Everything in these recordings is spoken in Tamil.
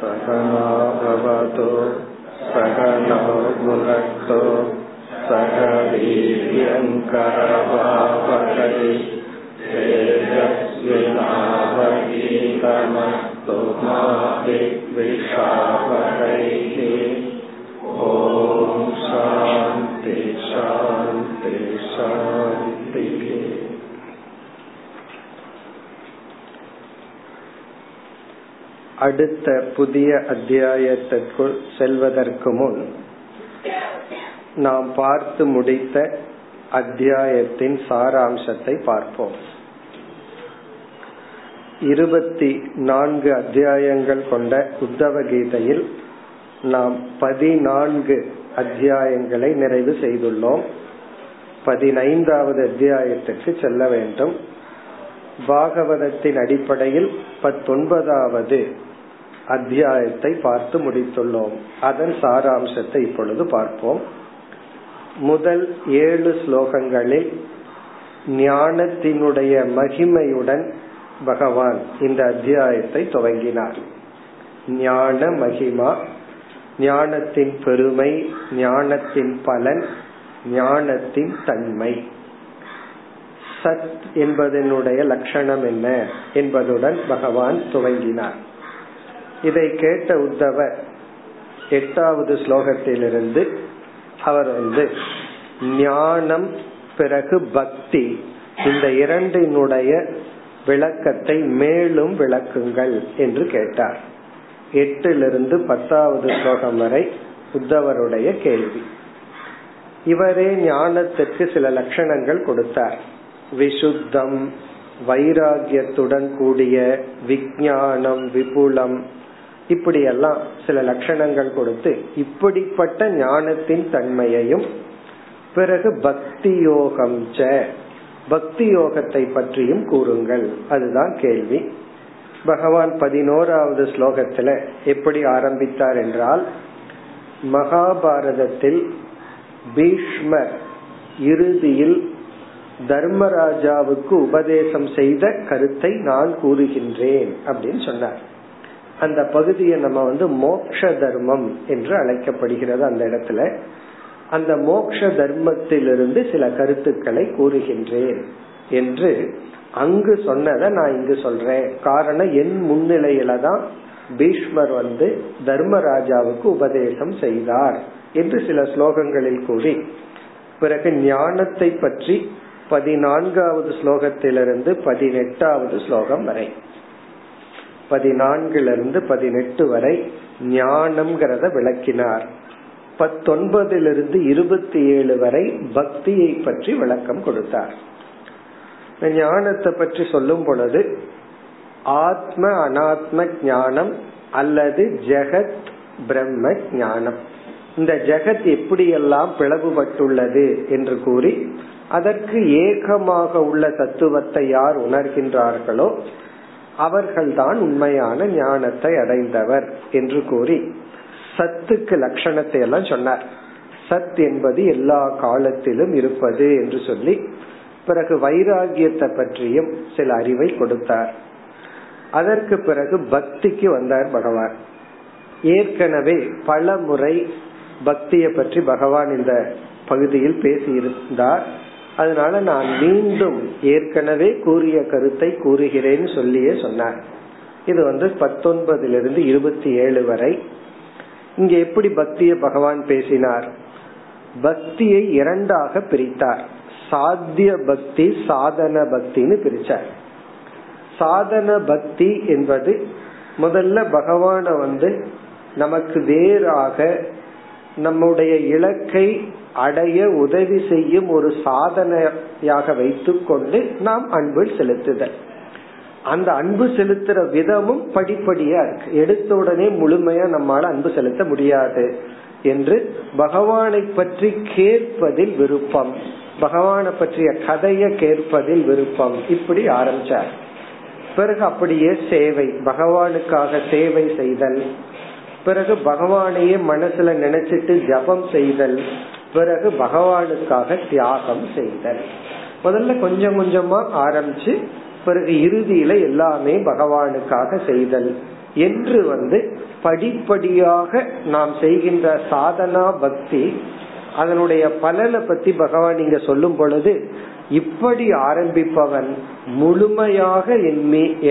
सकनो भवतु सकनो भुनक्तु सह वीर्यङ्करवावहै तेजस्विनावगीतमस्तु मा विद्विषावहैः ॐ शान्ति शान्ति शान्तिः அடுத்த புதிய அத்தியாயத்திற்குள் செல்வதற்கு முன் நாம் பார்த்து முடித்த அத்தியாயத்தின் சாராம்சத்தை பார்ப்போம். இருபத்தி நான்கு அத்தியாயங்கள் கொண்ட உத்தவ கீதையில் நாம் பதினான்கு அத்தியாயங்களை நிறைவு செய்துள்ளோம். பதினைந்தாவது அத்தியாயத்திற்கு செல்ல வேண்டும். பாகவதத்தின் அடிப்படையில் பத்தொன்பதாவது அத்தியாயத்தை பார்த்து முடித்துள்ளோம். அதன் சாராம்சத்தை இப்பொழுது பார்ப்போம். முதல் ஏழு ஸ்லோகங்களில் ஞானத்தினுடைய மகிமையுடன் பகவான் இந்த அத்தியாயத்தை துவங்கினார். ஞான மகிமா ஞானத்தின் பெருமை ஞானத்தின் பலன் ஞானத்தின் தன்மை. சத் என்பதனுடைய லட்சணம் என்ன என்பதுடன் பகவான் துவங்கினார். இதை கேட்ட உத்தவர் எட்டாவது ஸ்லோகத்திலிருந்து அவர் வந்து ஞானம் பிறகு பக்தி. இந்த இரண்டினுடைய விளக்கத்தை மேலும் விளக்குங்கள் என்று கேட்டார். எட்டிலிருந்து பத்தாவது ஸ்லோகம் வரை உத்தவருடைய கேள்வி. இவரே ஞானத்திற்கு சில லட்சணங்கள் கொடுத்தார். விசுத்தம் வைராகியத்துடன் கூடிய விஜயானம் விபுலம் இப்படியெல்லாம் சில லட்சணங்கள் கொடுத்து இப்படிப்பட்ட ஞானத்தின் தன்மையையும் பிறகு பக்தி யோகம் பக்தி யோகத்தை பற்றியும் கூறுங்கள். அதுதான் கேள்வி. பகவான் பதினோராவது ஸ்லோகத்துல எப்படி ஆரம்பித்தார் என்றால் மகாபாரதத்தில் பீஷ்மர் இறுதியில் தர்மராஜாவுக்கு உபதேசம் செய்த கருத்தை நான் கூறுகின்றேன் அப்படின்னு சொன்னார். அந்த பகுதியை நம்ம வந்து மோக்ஷ தர்மம் என்று அழைக்கப்படுகிறது அந்த இடத்துல. அந்த மோக்ஷ தர்மத்திலிருந்து சில கருத்துக்களை கூறுகின்றேன் என்று அங்கு சொன்னதை நான் இங்கு சொல்றேன். காரணம் என் முன்னிலையில தான் பீஷ்மர் வந்து தர்மராஜாவுக்கு உபதேசம் செய்தார் என்று சில ஸ்லோகங்களில் கூறி. பிறகு ஞானத்தை பற்றி பதினான்காவது ஸ்லோகத்திலிருந்து பதினெட்டாவது ஸ்லோகம் வரை. பதினான்கிலிருந்து பதினெட்டு வரை ஞானம்ங்கிறத விளக்கினார். பத்தொன்பதிலிருந்து இருபத்தி ஏழு வரை பக்தியை பற்றி விளக்கம் கொடுத்தார். ஞானத்தை பற்றி சொல்லும் பொழுது ஆத்ம அனாத்ம ஞானம் அல்லது ஜெகத் பிரம்ம ஞானம். இந்த ஜெகத் எப்படியெல்லாம் பிளவுபட்டுள்ளது என்று கூறி அதற்கு ஏகமாக உள்ள தத்துவத்தை யார் உணர்கின்றார்களோ அவர்கள்தான் உண்மையான ஞானத்தை அடைந்தவர் என்று கூறி சத்துக்கு லட்சணத்தை எல்லாம் சொன்னார். சத் என்பது எல்லா காலத்திலும் இருப்பது என்று சொல்லி பிறகு வைராகியத்தை பற்றியும் சில அறிவை கொடுத்தார். அதற்கு பிறகு பக்திக்கு வந்தார் பகவான். ஏற்கனவே பல முறை பக்தியை பற்றி பகவான் இந்த பகுதியில் பேசியிருந்தார். அதனால நான் மீண்டும் ஏற்கனவே கூறிய கருத்தை கூறுகிறேன்னு சொல்லியே சொன்னார். இது வந்து பத்தொன்பதிலிருந்து இருபத்தி ஏழு வரை. இங்க எப்படி பக்திய பகவான் பேசினார்? பக்தியை இரண்டாக பிரித்தார். சாத்திய பக்தி சாதன பக்தின்னு பிரிச்சார். சாதன பக்தி என்பது முதல்ல பகவான வந்து நமக்கு வேறாக நம்முடைய இலக்கை அடைய உதவி செய்யும் ஒரு சாதனையாக வைத்துக்கொண்டு நாம் அன்பு செலுத்துதல். அந்த அன்பு செலுத்துற விதமும் படிப்படியா இருக்கு. எடுத்த உடனே முழுமையா நம்மால அன்பு செலுத்த முடியாது என்று பகவானை பற்றி கேட்பதில் விருப்பம். பகவானை பற்றிய கதையை கேட்பதில் விருப்பம். இப்படி ஆரம்பிச்சார். பிறகு அப்படியே சேவை பகவானுக்காக சேவை செய்தல். பிறகு பகவானையே மனசுல நினைச்சிட்டு ஜபம் செய்தல் பிறகு பகவானுக்காக தியாகம் செய்தல். முதல்ல கொஞ்சம் கொஞ்சமா ஆரம்பிச்சு பிறகு இறுதியில எல்லாமே பகவானுக்காக செய்தல். என்று வந்து படிப்படியாக நாம் செய்கின்ற சாதனா பக்தி அதனுடைய பலனை பத்தி பகவான் இங்க சொல்லும் பொழுது இப்படி ஆரம்பிப்பவன் முழுமையாக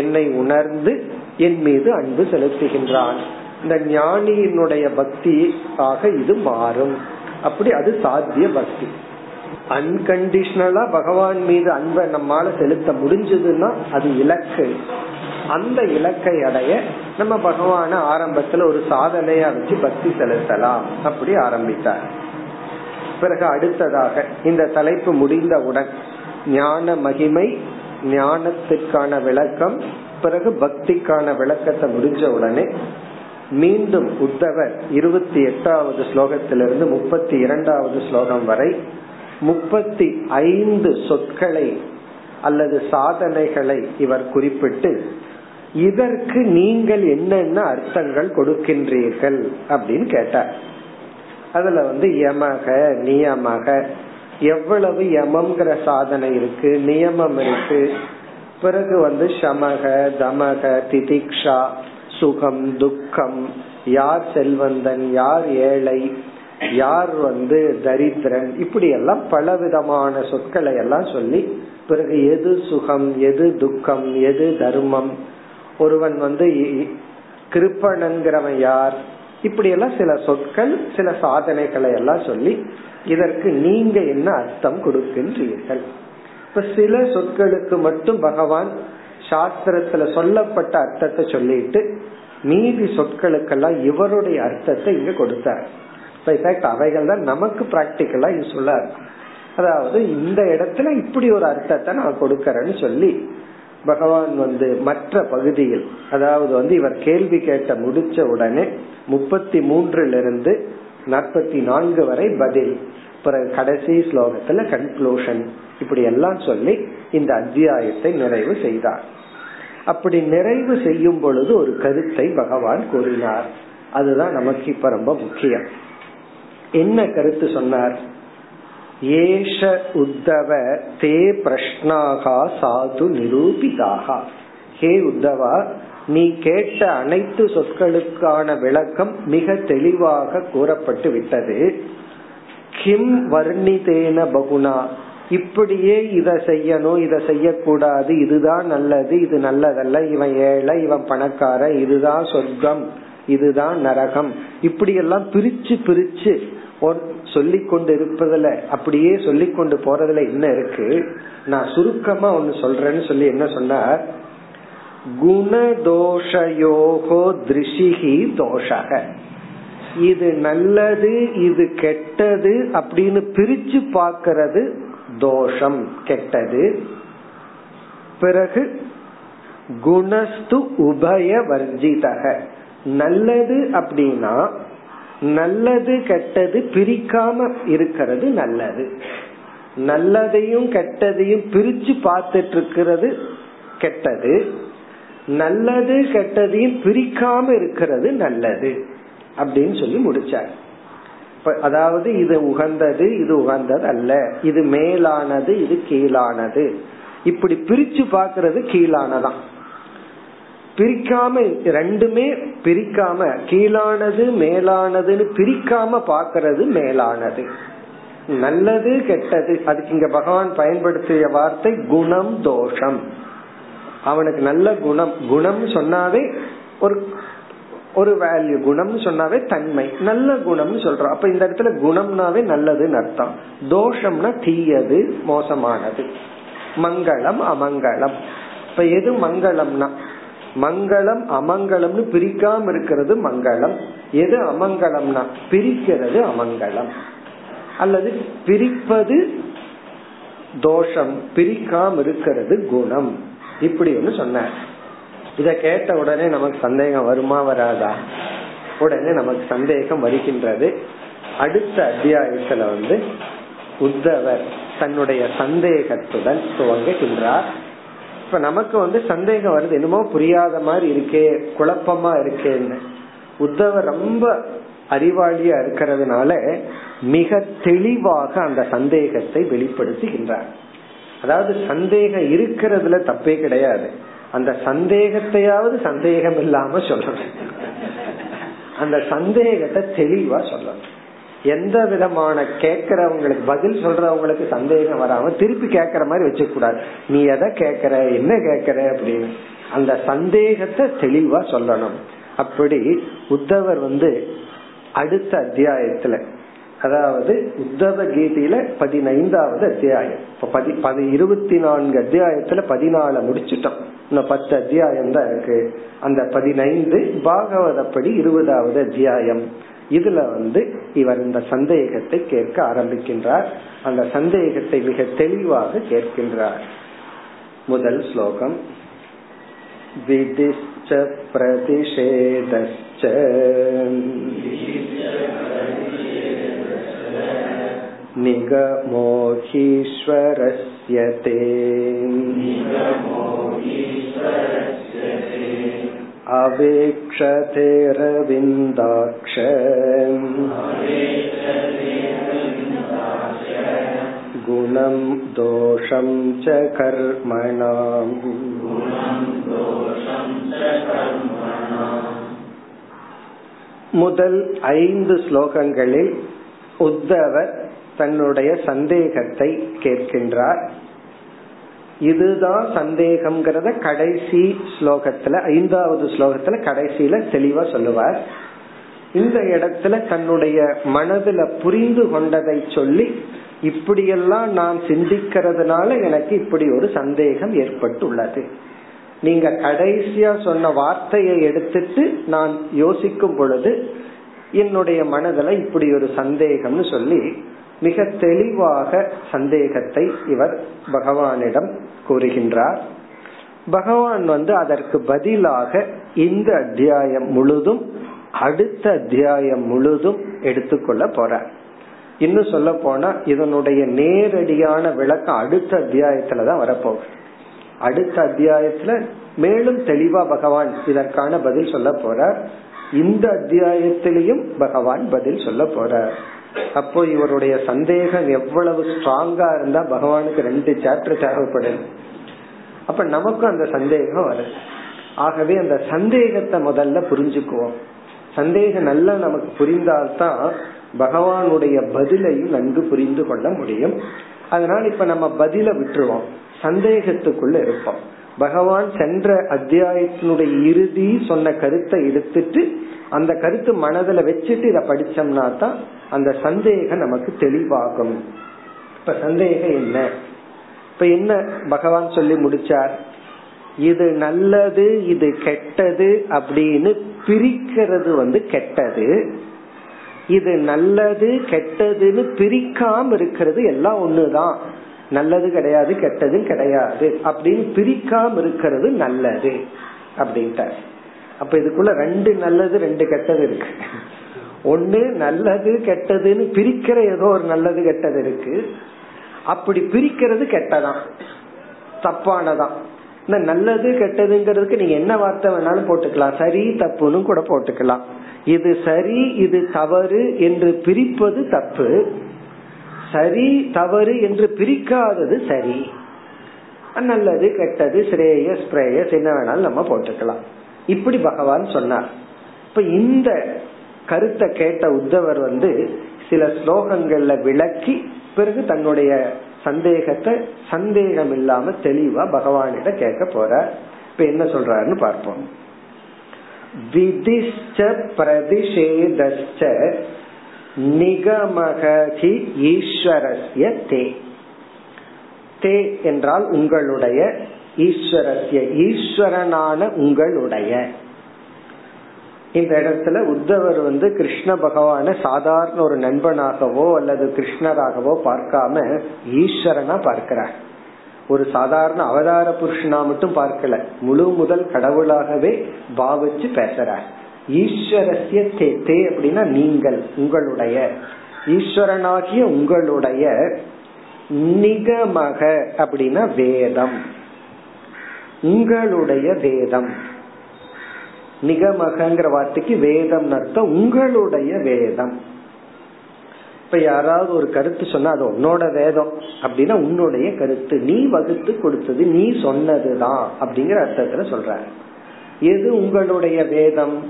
என்னை உணர்ந்து என் மீது அன்பு செலுத்துகின்றான். இந்த ஞானியினுடைய பக்தியாக இது மாறும். அப்படி அது சாத்திய பக்தி. அன்கண்டிஷனலா பகவான் மீது அன்பை நம்மால செலுத்த முடிஞ்சதுன்னா அது இலக்கு. அந்த இலக்கை அடைய நம்ம பகவான ஆரம்பத்துல ஒரு சாதனையா வச்சு பக்தி செலுத்தலாம். அப்படி ஆரம்பித்தார். பிறகு அடுத்ததாக இந்த தலைப்பு முடிந்தவுடன் ஞான மகிமை ஞானத்திற்கான விளக்கம் பிறகு பக்திக்கான விளக்கத்தை முடிஞ்ச உடனே மீண்டும் உத்தவர் இருபத்தி எட்டாவது ஸ்லோகத்திலிருந்து முப்பத்தி இரண்டாவது ஸ்லோகம் வரை முப்பத்தி ஐந்து சொற்களை அல்லது சாதனைகளை இவர் குறிப்பிட்டு இதற்கு நீங்கள் என்னென்ன அர்த்தங்கள் கொடுக்கின்றீர்கள்? அப்படின்னு கேட்டார். அதுல வந்து யமக நியமக எவ்வளவு யமம்ங்கிற சாதனை இருக்கு நியமம் இருக்கு. பிறகு வந்து சமக தமக திதிக்ஷா சுகம் துக்கம் யார் செல்வந்தன் யார் ஏழை யார் வந்து தரித்திரன் இப்படி எல்லாம் பல விதமான சொற்களை எல்லாம் சொல்லி பிறகு எது சுகம் எது துக்கம் எது தர்மம்? ஒருவன் வந்து கிருப்பணங்கிறவன் யார்? இப்படி எல்லாம் சில சொற்கள் சில சாதனைகளை எல்லாம் சொல்லி இதற்கு நீங்க என்ன அர்த்தம் கொடுக்கின்றீர்கள்? இப்ப சில சொற்களுக்கு மட்டும் பகவான் சாஸ்திரத்துல சொல்லப்பட்ட அர்த்தத்தை சொல்லிட்டு மீதி சொற்களுக்கெல்லாம் இவருடைய அர்த்தத்தை இங்க கொடுத்தார். அவைகள் தான் நமக்கு பிராக்டிக்கலா யூஸ்ஃபுல்லா அதாவது இந்த இடத்துல இப்படி ஒரு அர்த்தத்தை நான் கொடுக்கறேன்னு சொல்லி பகவான் வந்து மற்ற பகுதியில் அதாவது வந்து இவர் கேள்வி கேட்ட முடிச்ச உடனே முப்பத்தி மூன்றுல இருந்து நாற்பத்தி நான்கு வரை பதில். பிறகு கடைசி ஸ்லோகத்துல கன்க்ளூஷன் இப்படி எல்லாம் சொல்லி இந்த அத்தியாயத்தை நிறைவு செய்தார். அப்படி நிறைவு செய்யும் பொழுது ஒரு கருத்தை பகவான் கூறினார். அதுதான் நமக்கு இப்ப ரொம்ப முக்கியம். என்ன கருத்து சொன்னார்? ஏஷ உத்தவ தே பிரஷ்னாகா சாது நிரூபிதாக. ஹே உத்தவா நீ கேட்ட அனைத்து சொற்களுக்கான விளக்கம் மிக தெளிவாக கூறப்பட்டு விட்டது. கிம் வர்ணிதேன பகுனா இப்படியே இதை செய்யணும் இதை செய்யக்கூடாது இதுதான் நல்லது இது நல்லதல்ல இவன் ஏழை இவன் பணக்கார இதுதான் சொர்க்கம் இதுதான் நரகம். இப்படி எல்லாம் பிரிச்சு பிரிச்சு சொல்லி கொண்டு இருப்பதுல அப்படியே சொல்லி கொண்டு போறதுல என்ன இருக்கு? நான் சுருக்கமா ஒன்னு சொல்றேன்னு சொல்லி என்ன சொன்னார்? குணதோஷயோகோ திருஷிகி தோஷக. இது நல்லது இது கெட்டது அப்படின்னு பிரிச்சு பாக்கிறது தோஷம் கெட்டது. பிறகு குணஸ்து உபய வர்ஜிதக. நல்லது அப்படின்னா நல்லது கெட்டது பிரிக்காம இருக்கிறது நல்லது. நல்லதையும் கெட்டதையும் பிரிச்சு பார்த்துட்டு இருக்கிறது கெட்டது. நல்லது கெட்டதையும் பிரிக்காம இருக்கிறது நல்லது. அப்படின்னு சொல்லி முடிச்சார். அதாவது இது உகந்தது இது உகந்தது அல்ல இது மேலானது இது கீழானது. இப்படி பிரிச்சு பாக்குறது கீழானதான். பிரிக்காம ரெண்டுமே பிரிக்காம கீழானது மேலானதுன்னு பிரிக்காம பாக்கிறது மேலானது. நல்லது கெட்டது. அதுக்கு இங்க பகவான் பயன்படுத்திய வார்த்தை குணம் தோஷம். அவனுக்கு நல்ல குணம். குணம் சொன்னாவே ஒரு ஒரு வேல்யூ குணம்னு சொன்னாவே தன்மை நல்ல குணம்னு சொல்றோம். அப்ப இந்த இடத்துல குணம்னாவே நல்லதுன்னு அர்த்தம். தோஷம்னா தீயது மோசமானது. மங்களம் அமங்கலம் இப்ப எது மங்களம்னா? மங்களம் அமங்கலம்னு பிரிக்காம இருக்கிறது மங்களம். எது அமங்கலம்னா பிரிக்கிறது அமங்கலம் அல்லது பிரிப்பது தோஷம் பிரிக்காம இருக்கிறது குணம். இப்படி ஒன்னு சொன்ன இத கேட்ட உடனே நமக்கு சந்தேகம் வருமா வராதா? உடனே நமக்கு சந்தேகம் வருகின்றது. அடுத்த அத்தியாயத்துல வந்து உத்தவர் தன்னுடைய சந்தேகத்துடன் துவங்குகின்றார். இப்ப நமக்கு வந்து சந்தேகம் வருது என்னமோ புரியாத மாதிரி இருக்கே குழப்பமா இருக்கேன்னு. உத்தவர் ரொம்ப அறிவாளியா இருக்கிறதுனால மிக தெளிவாக அந்த சந்தேகத்தை வெளிப்படுத்துகின்றார். அதாவது சந்தேகம் இருக்கிறதுல தப்பே கிடையாது. அந்த சந்தேகத்தையாவது சந்தேகம் இல்லாம சொல்லணும். அந்த சந்தேகத்தை தெளிவா சொல்லணும். எந்த விதமான கேக்குறவங்களுக்கு பதில் சொல்றவங்களுக்கு சந்தேகம் வராம திருப்பி கேக்குற மாதிரி வச்சுக்க கூடாது நீ எதை கேக்குற என்ன கேக்குற அப்படின்னு. அந்த சந்தேகத்தை தெளிவா சொல்லணும். அப்படி உத்தவர் வந்து அடுத்த அத்தியாயத்துல அதாவது உத்தவ கீதையில பதினைந்தாவது அத்தியாயம். இப்ப பதி பதி இருபத்தி நான்கு அத்தியாயத்துல பதினால முடிச்சிட்டோம். இன்னும் பத்து அத்தியாயம் தான் இருக்கு அந்த பதினைந்து பாகவதப்படி இருபதாவது அத்தியாயம் இதுல வந்து இவர் இந்த சந்தேகத்தை கேட்க ஆரம்பிக்கின்றார் அந்த சந்தேகத்தை மிக தெளிவாக கேட்கின்றார் முதல் ஸ்லோகம் विधिश्च प्रतिषेधश्च निगमोहीश्वरस्य ते अवेक्षतेरविन्दाक्ष गुणं दोषं च कर्मणाम् முதல் ஐந்து ஸ்லோகங்களில் உத்தவர் தன்னுடைய சந்தேகத்தை கேட்கின்றார் இதுதான் சந்தேகம்ங்கிறத கடைசி ஸ்லோகத்துல ஐந்தாவது ஸ்லோகத்துல கடைசியில தெளிவா சொல்லுவார். இந்த இடத்துல தன்னுடைய மனதுல புரிந்து கொண்டதை சொல்லி இப்படியெல்லாம் நான் சிந்திக்கிறதுனால எனக்கு இப்படி ஒரு சந்தேகம் ஏற்பட்டுள்ளது. நீங்க கடைசியா சொன்ன வார்த்தையை எடுத்துட்டு நான் யோசிக்கும் பொழுது என்னுடைய மனதுல இப்படி ஒரு சந்தேகம்னு சொல்லி மிக தெளிவாக சந்தேகத்தை இவர் பகவானிடம் கூறுகின்றார். பகவான் வந்து அதற்கு பதிலாக இந்த அத்தியாயம் முழுதும் அடுத்த அத்தியாயம் முழுதும் எடுத்துக்கொள்ள போறார். இன்னும் சொல்ல போனா இதனுடைய நேரடியான விளக்கம் அடுத்த அத்தியாயத்துலதான் வரப்போகுது. அடுத்த அத்தியாயத்துல மேலும் தெளிவா பகவான் இதற்கான பதில் சொல்ல போறார். இந்த அத்தியாயத்திலையும் பகவான் பதில் சொல்ல போறார். அப்போ இவருடைய சந்தேகம் எவ்வளவு ஸ்ட்ராங்கா இருந்தா பகவானுக்கு ரெண்டு சாப்டர் தேவைப்படுது அப்ப நமக்கும் அந்த சந்தேகம் வருது ஆகவே அந்த சந்தேகத்தை முதல்ல புரிஞ்சுக்குவோம். சந்தேகம் நல்லா நமக்கு புரிந்தால்தான் பகவானுடைய பதிலையும் நன்கு புரிந்து கொள்ள முடியும். அதனால இப்ப நம்ம பதில விட்டுருவோம். சந்தேகத்துக்குள்ள இருப்போம். பகவான் சென்ற அத்தியாயத்தினுடைய இறுதி சொன்ன கருத்தை எடுத்துட்டு அந்த கருத்து மனதுல வச்சுட்டு இத படிச்சோம்னா தான் அந்த சந்தேகம் நமக்கு தெளிவாகும். இப்ப சந்தேகம் என்ன? இப்ப என்ன பகவான் சொல்லி முடிச்சார்? இது நல்லது இது கெட்டது அப்படின்னு பிரிக்கிறது வந்து கெட்டது. இது நல்லது கெட்டதுன்னு பிரிக்காம இருக்கிறது எல்லாம் ஒண்ணுதான். நல்லது கிடையாது கெட்டது கிடையாது. அப்படின்னு பிரிக்காம இருக்கிறது நல்லது. அப்படின்ட்டார். அப்ப இதுக்குள்ள ரெண்டு நல்லது ரெண்டு கெட்டது இருக்கு. ஒண்ணு நல்லது கெட்டதுன்னு பிரிக்கிற ஏதோ ஒரு நல்லது கெட்டது இருக்கு. அப்படி பிரிக்கிறது கெட்டதான். தப்பானதான். இந்த நல்லது கெட்டதுங்கிறதுக்கு நீங்க என்ன வார்த்தை வேணாலும் போட்டுக்கலாம். சரி தப்புன்னு கூட போட்டுக்கலாம். இது சரி இது தவறு என்று பிரிப்பது தப்பு. சரி தவறு என்று பிரிக்காதது சரி. நல்லது கெட்டது ஸ்ரேயஸ் பிரேயஸ் என்ன வேணாலும் நம்ம போட்டுக்கலாம். இப்படி பகவான் சொன்னார். இப்ப இந்த கருத்தை கேட்ட உத்தவர் வந்து சில ஸ்லோகங்கள்ல விளக்கி பிறகு தன்னுடைய சந்தேகத்தை சந்தேகம் இல்லாம தெளிவா பகவானிட கேட்க போற இப்ப என்ன சொல்றாருன்னு பார்ப்போம். விதிஷ்ட பிரதிஷேதச்ச நிகமகி ஈஸ்வரஸ்ய தே. தே என்றால் உங்களுடைய ஈஸ்வரஸ்ய ஈஸ்வரனான உங்களுடைய. இந்த இடத்துல உத்தவர் வந்து கிருஷ்ண பகவான சாதாரண ஒரு நண்பனாகவோ அல்லது கிருஷ்ணராகவோ பார்க்காம ஈஸ்வரனா பார்க்கிறார். ஒரு சாதாரண அவதார புருஷனா மட்டும் பார்க்கல. முழு முதல் கடவுளாகவே பாவிச்சு பேசுறார். ஈஸ்வரஸ்ய தே தே அப்படின்னா நீங்கள் உங்களுடைய. ஈஸ்வரனாகிய உங்களுடைய நிகமக அப்படின்னா வேதம். உங்களுடைய வேதம். நிகமகங்கிற வார்த்தைக்கு வேதம் அர்த்தம் உங்களுடைய வேதம். இப்ப யாராவது ஒரு கருத்து சொன்னா அது உன்னோட வேதம் அப்படின்னா உன்னுடைய கருத்து. நீ வகுத்து கொடுத்தது நீ சொன்னதுதான் அப்படிங்கிற அர்த்தத்துல சொல்ற எது உங்களுடைய வேதம்?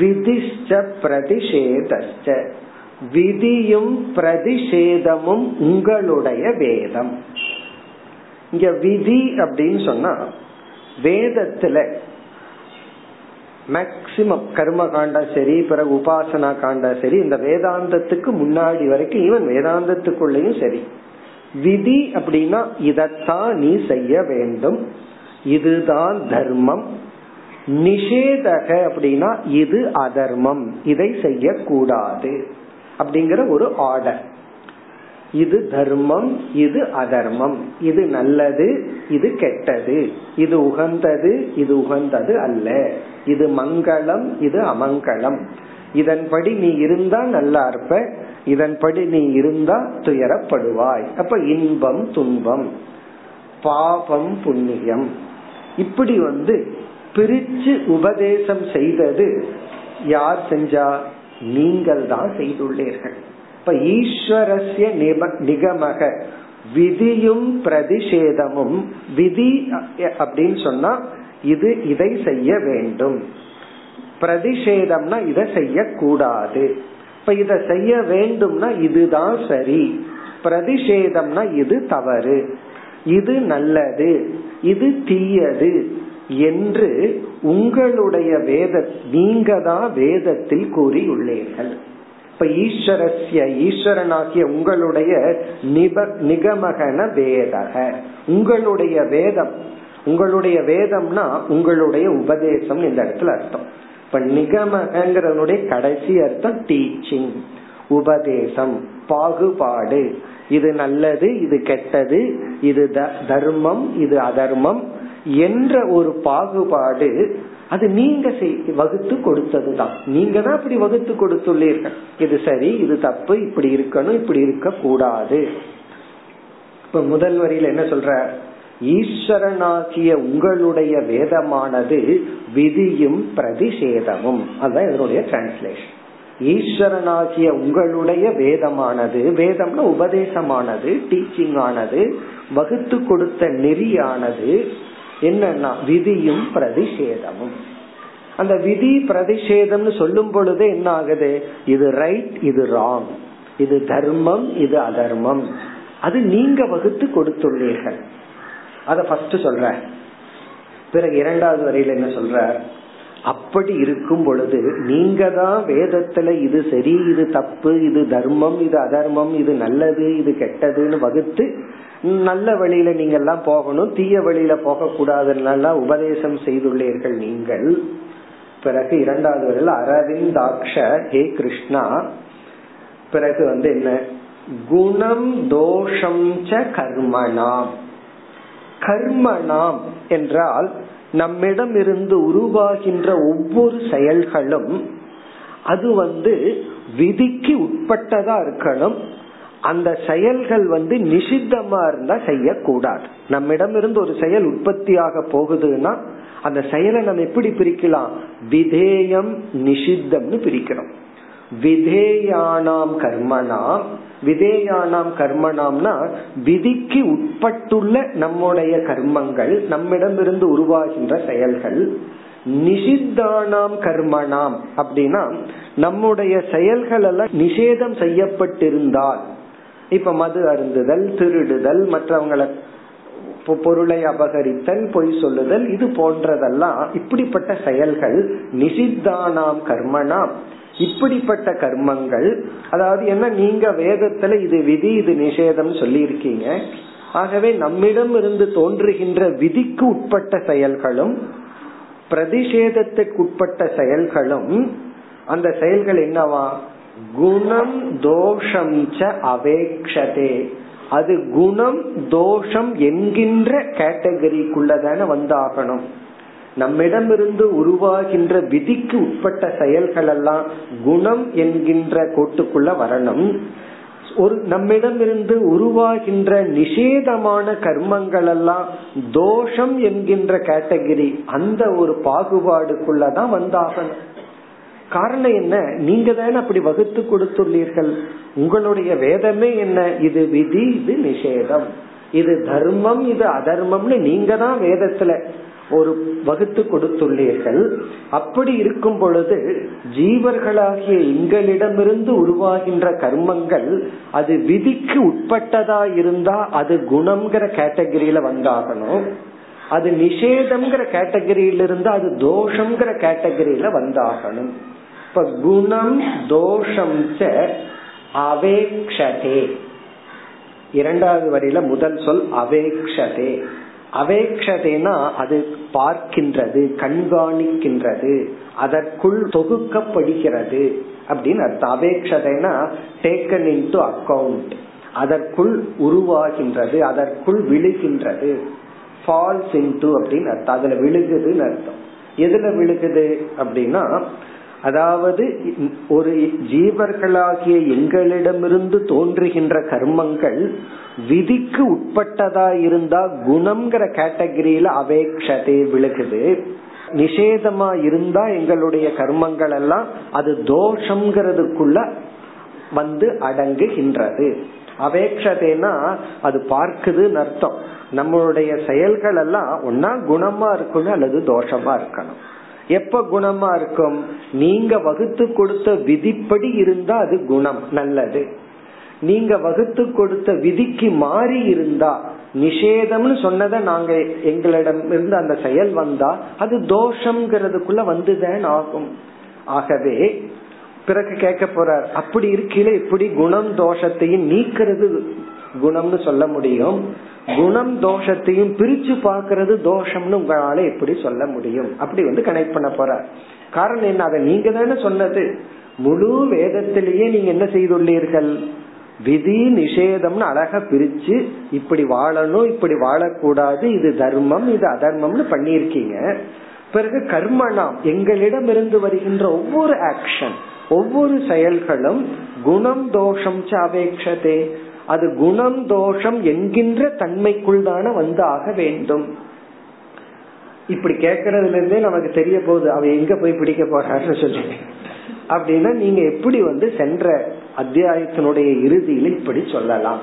விதிஷ்ட பிரதிஷேதஸ்ட விதியும் பிரதிஷேதமும் உங்களுடைய வேதம். இங்க விதி அப்படின்னு சொன்னா வேதத்துல மேக்சிமம் கர்ம காண்டா சரி பிறகு உபாசனா காண்டா சரி இந்த வேதாந்தத்துக்கு முன்னாடி வரைக்கும் ஈவன் வேதாந்தத்துக்குள்ளயும் சரி விதி அப்படின்னா இதத்தான் நீ செய்ய வேண்டும் இதுதான் தர்மம் நிஷேதக அப்படின்னா இது அதர்மம் இதை செய்யக்கூடாது அப்படிங்கிற ஒரு ஆர்டர் இது தர்மம் இது அதர்மம். இது நல்லது இது கெட்டது. இது உகந்தது இது உகந்தது அல்ல. இது மங்களம் இது அமங்கலம் இதன்படி நீ இருந்தா நல்லா இருப்ப இதன்படி நீ இருந்தா துயரப்படுவாய். அப்ப இன்பம் துன்பம். பாபம் புண்ணியம். இப்படி வந்து பிரிச்சு உபதேசம் செய்தது யார் செஞ்சா? நீங்கள் தான் செய்துள்ளீர்கள். இப்ப ஈஸ்வரஸ்ய நிகமக. விதியும் பிரதிஷேதமும். விதி அப்படின்னு சொன்னா இது இதை செய்ய வேண்டும். பிரதிஷேதம்னா இதை செய்யக்கூடாது. இப்ப இதை செய்ய வேண்டும்னா இதுதான் சரி. பிரதிஷேதம்னா இது தவறு. இது நல்லது. இது தீயது என்று உங்களுடைய வேத நீங்க தான் வேதத்தில் கூறியுள்ளீர்கள். இப்ப ஈஸ்வரஸ்ய ஈஸ்வரனாகிய உங்களுடைய நிப நிகமகன வேதக. உங்களுடைய வேதம் உங்களுடைய வேதம்னா உங்களுடைய உபதேசம் இந்த இடத்துல அர்த்தம். இப்ப நிகமகங்கிறனுடைய கடைசி அர்த்தம் டீச்சிங் உபதேசம் பாகுபாடு. இது நல்லது இது கெட்டது இது தர்மம் இது அதர்மம் என்ற ஒரு பாகுபாடு அது நீங்க வகுத்து கொடுத்ததுதான். நீங்க தான் அப்படி வகுத்து கொடுத்துள்ளீர்கள். இது சரி இது தப்பு இப்படி இருக்கணும் இப்படி இருக்க கூடாது இப்ப முதல் வரியில என்ன சொல்ற? ஈஸ்வரனாகிய உங்களுடைய வேதமானது விதியும் பிரதிஷேதமும். அதுதான் இதனுடைய டிரான்ஸ்லேஷன் ஈஸ்வரனாகிய உங்களுடைய வேதமானது வேதம்னா உபதேசமானது டீச்சிங் ஆனது வகுத்து கொடுத்த நெறியானது என்னன்னா விதியும் பிரதிஷேதமும். அந்த விதி பிரதிஷேதம்னு சொல்லும் பொழுது என்ன ஆகுது இது ரைட் இது ராங் இது தர்மம் இது அதர்மம். அது நீங்க வகுத்து கொடுத்துள்ளீர்கள். அத ஃபர்ஸ்ட் சொல்ற. பிறகு இரண்டாவது வரையில என்ன சொல்ற? அப்படி இருக்கும் பொழுது நீங்க தான் வேதத்துல இது சரி இது தப்பு இது தர்மம் இது அதர்மம் இது நல்லது இது கெட்டதுன்னு வகுத்து நல்ல வழியில நீங்க எல்லாம் போகணும் தீய வழியில போக கூடாதுன்னா உபதேசம் செய்துள்ளீர்கள் நீங்கள். பிறகு இரண்டாவது வரையில் அரவிந்தாட்ச ஹே கிருஷ்ணா பிறகு வந்து என்ன? குணம் தோஷம் ச கர்மணாம் கர்மணாம் என்றால் நம்மிடம் இருந்து உருவாகின்ற ஒவ்வொரு செயல்களும் அது வந்து விதிக்கு உட்பட்டதா இருக்கணும். அந்த செயல்கள் வந்து நிஷித்தமா இருந்தா செய்யக்கூடாது. நம்மிடம் இருந்து ஒரு செயல் உற்பத்தியாக போகுதுன்னா அந்த செயலை நம்ம எப்படி பிரிக்கலாம்? விதேயம் நிஷித்தம்னு பிரிக்கிறோம். விதேயானாம் கர்மனாம் விதேயானாம் கர்மனாம்னா விதிக்கு உட்பட்டுள்ள நம்முடைய கர்மங்கள் நம்மிடமிருந்து உருவாகின்ற செயல்கள். நிஷித்தானாம் கர்மனாம் அப்படின்னா நம்முடைய செயல்கள் எல்லாம் நிஷேதம் செய்யப்பட்டிருந்தால் இப்ப மது அருந்துதல் திருடுதல் மற்றவங்களை பொருளை அபகரித்தல் பொய் சொல்லுதல் இது போன்றதெல்லாம் இப்படிப்பட்ட செயல்கள் நிஷித்தானாம் கர்மனாம். இப்படிப்பட்ட கர்மங்கள் அதாவது என்ன நீங்க வேதத்துல இது விதி இது நிஷேதம் சொல்லி இருக்கீங்க ஆகவே நம்மிடம் இருந்து தோன்றுகின்ற விதிக்கு உட்பட்ட செயல்களும் பிரதிஷேதத்துக்கு உட்பட்ட செயல்களும் அந்த செயல்கள் என்னவா? குணம் தோஷம் ச அவேக்ஷதே. அது குணம் தோஷம் என்கின்ற கேட்டகரிக்குள்ளதான வந்தாகணும். நம்மிடமிருந்து உருவாகின்ற விதிக்கு உட்பட்ட செயல்கள் எல்லாம் குணம் என்கின்ற கோட்டுக்குள்ள வரணும். ஒரு நம்மிடமிருந்து உருவாகின்ற நிஷேதமான கர்மங்கள் எல்லாம் தோஷம் என்கின்ற கேட்டகிரி அந்த ஒரு பாகுபாடுக்குள்ளதான் வந்தாகணும். காரணம் என்ன? நீங்க தானே அப்படி வகுத்து கொடுத்துள்ளீர்கள். உங்களுடைய வேதமே என்ன? இது விதி இது நிஷேதம். இது தர்மம் இது அதர்மம்னு நீங்க தான் வேதத்துல ஒரு வகுத்து கொடுத்துள்ளீர்கள். அப்படி இருக்கும் பொழுது ஜீவர்களாகிய எங்களிடமிருந்து உருவாகின்ற கர்மங்கள் அது விதிக்கு உட்பட்டதா இருந்தா அது குணம்ங்கிற கேட்டகரியில வந்தாகணும். அது நிஷேதம்ங்கிற கேட்டகரியில இருந்து அது தோஷம்ங்கிற கேட்டகரியில வந்தாகணும். இப்ப குணம் தோஷம் அவேக்ஷதே. இரண்டாவது வரியில முதல் சொல் அவேக்ஷதே. அவேக்ஷதேனா அது பார்க்கின்றது கண்காணிக்கின்றது அதற்குள் தொகுக்கப்படுகிறது அப்படின்னு அர்த்தம். அவேக்ஷதைனா டேக்கன் இன் டு அக்கௌண்ட் அதற்குள் உருவாகின்றது அதற்குள் விழுகின்றது. ஃபால்ஸ் இன்டு அப்படின்னு அர்த்தம். அதுல விழுகுதுன்னு அர்த்தம். எதுல விழுகுது அப்படின்னா அதாவது ஒரு ஜீவர்களாகிய எங்களிடமிருந்து தோன்றுகின்ற கர்மங்கள் விதிக்கு உட்பட்டதா இருந்தா குணம்ங்கிற கேட்டகரியில அவேக்ஷதை விழுகுது. நிஷேதமா இருந்தா எங்களுடைய கர்மங்கள் எல்லாம் அது தோஷம்ங்கிறதுக்குள்ள வந்து அடங்குகின்றது. அவேக்ஷதைனா அது பார்க்குதுன்னு அர்த்தம். நம்மளுடைய செயல்கள் எல்லாம் ஒன்னா குணமா இருக்கணும் அல்லது தோஷமா இருக்கணும். எப்ப குணமா இருக்கும்? நீங்க வகுத்து கொடுத்த விதிப்படி இருந்தா அது குணம் நல்லது. நீங்க வகுத்து கொடுத்த விதிக்கு மாறி இருந்தா நிஷேதம்னு சொன்னதை நாங்க எங்களிடம் இருந்து அந்த செயல் வந்தா அது தோஷம்ங்கிறதுக்குள்ள வந்துதான் ஆகும். ஆகவே பிறகு கேட்க போறார் அப்படி இருக்கையில இப்படி குணம் தோஷத்தையும் நீக்கிறது குணம்னு சொல்ல முடியும். குணம் தோஷத்தையும் பிரிச்சு பாக்குறது தோஷம்னு உங்களால எப்படி சொல்ல முடியும்? அப்படி வந்து கனெக்ட் பண்ண போற. காரணம் என்ன? அதை நீங்க தானே சொன்னது. முழு வேதத்திலேயே நீங்க என்ன செய்துள்ளீர்கள்? விதி நிஷேதம்னு அழகா பிரிச்சு இப்படி வாழணும் இப்படி வாழக்கூடாது இது தர்மம் இது அதர்மம்னு பண்ணியிருக்கீங்க. பிறகு கர்மணாம் எங்களிடம் இருந்து வருகின்ற ஒவ்வொரு ஆக்ஷன் ஒவ்வொரு செயல்களும் குணம் தோஷம் சாவேக்ஷதே அது குணம் தோஷம் என்கின்ற தன்மைக்குள் தானே வந்து ஆக வேண்டும். இப்படி கேட்கறதுல இருந்தே நமக்கு தெரிய போகுது அவ எங்க போய் பிடிக்க போறாருன்னு சொல்லி அப்படின்னா நீங்க எப்படி வந்து சென்ற அத்தியாயத்தினுடைய இறுதியில் இப்படி சொல்லலாம்.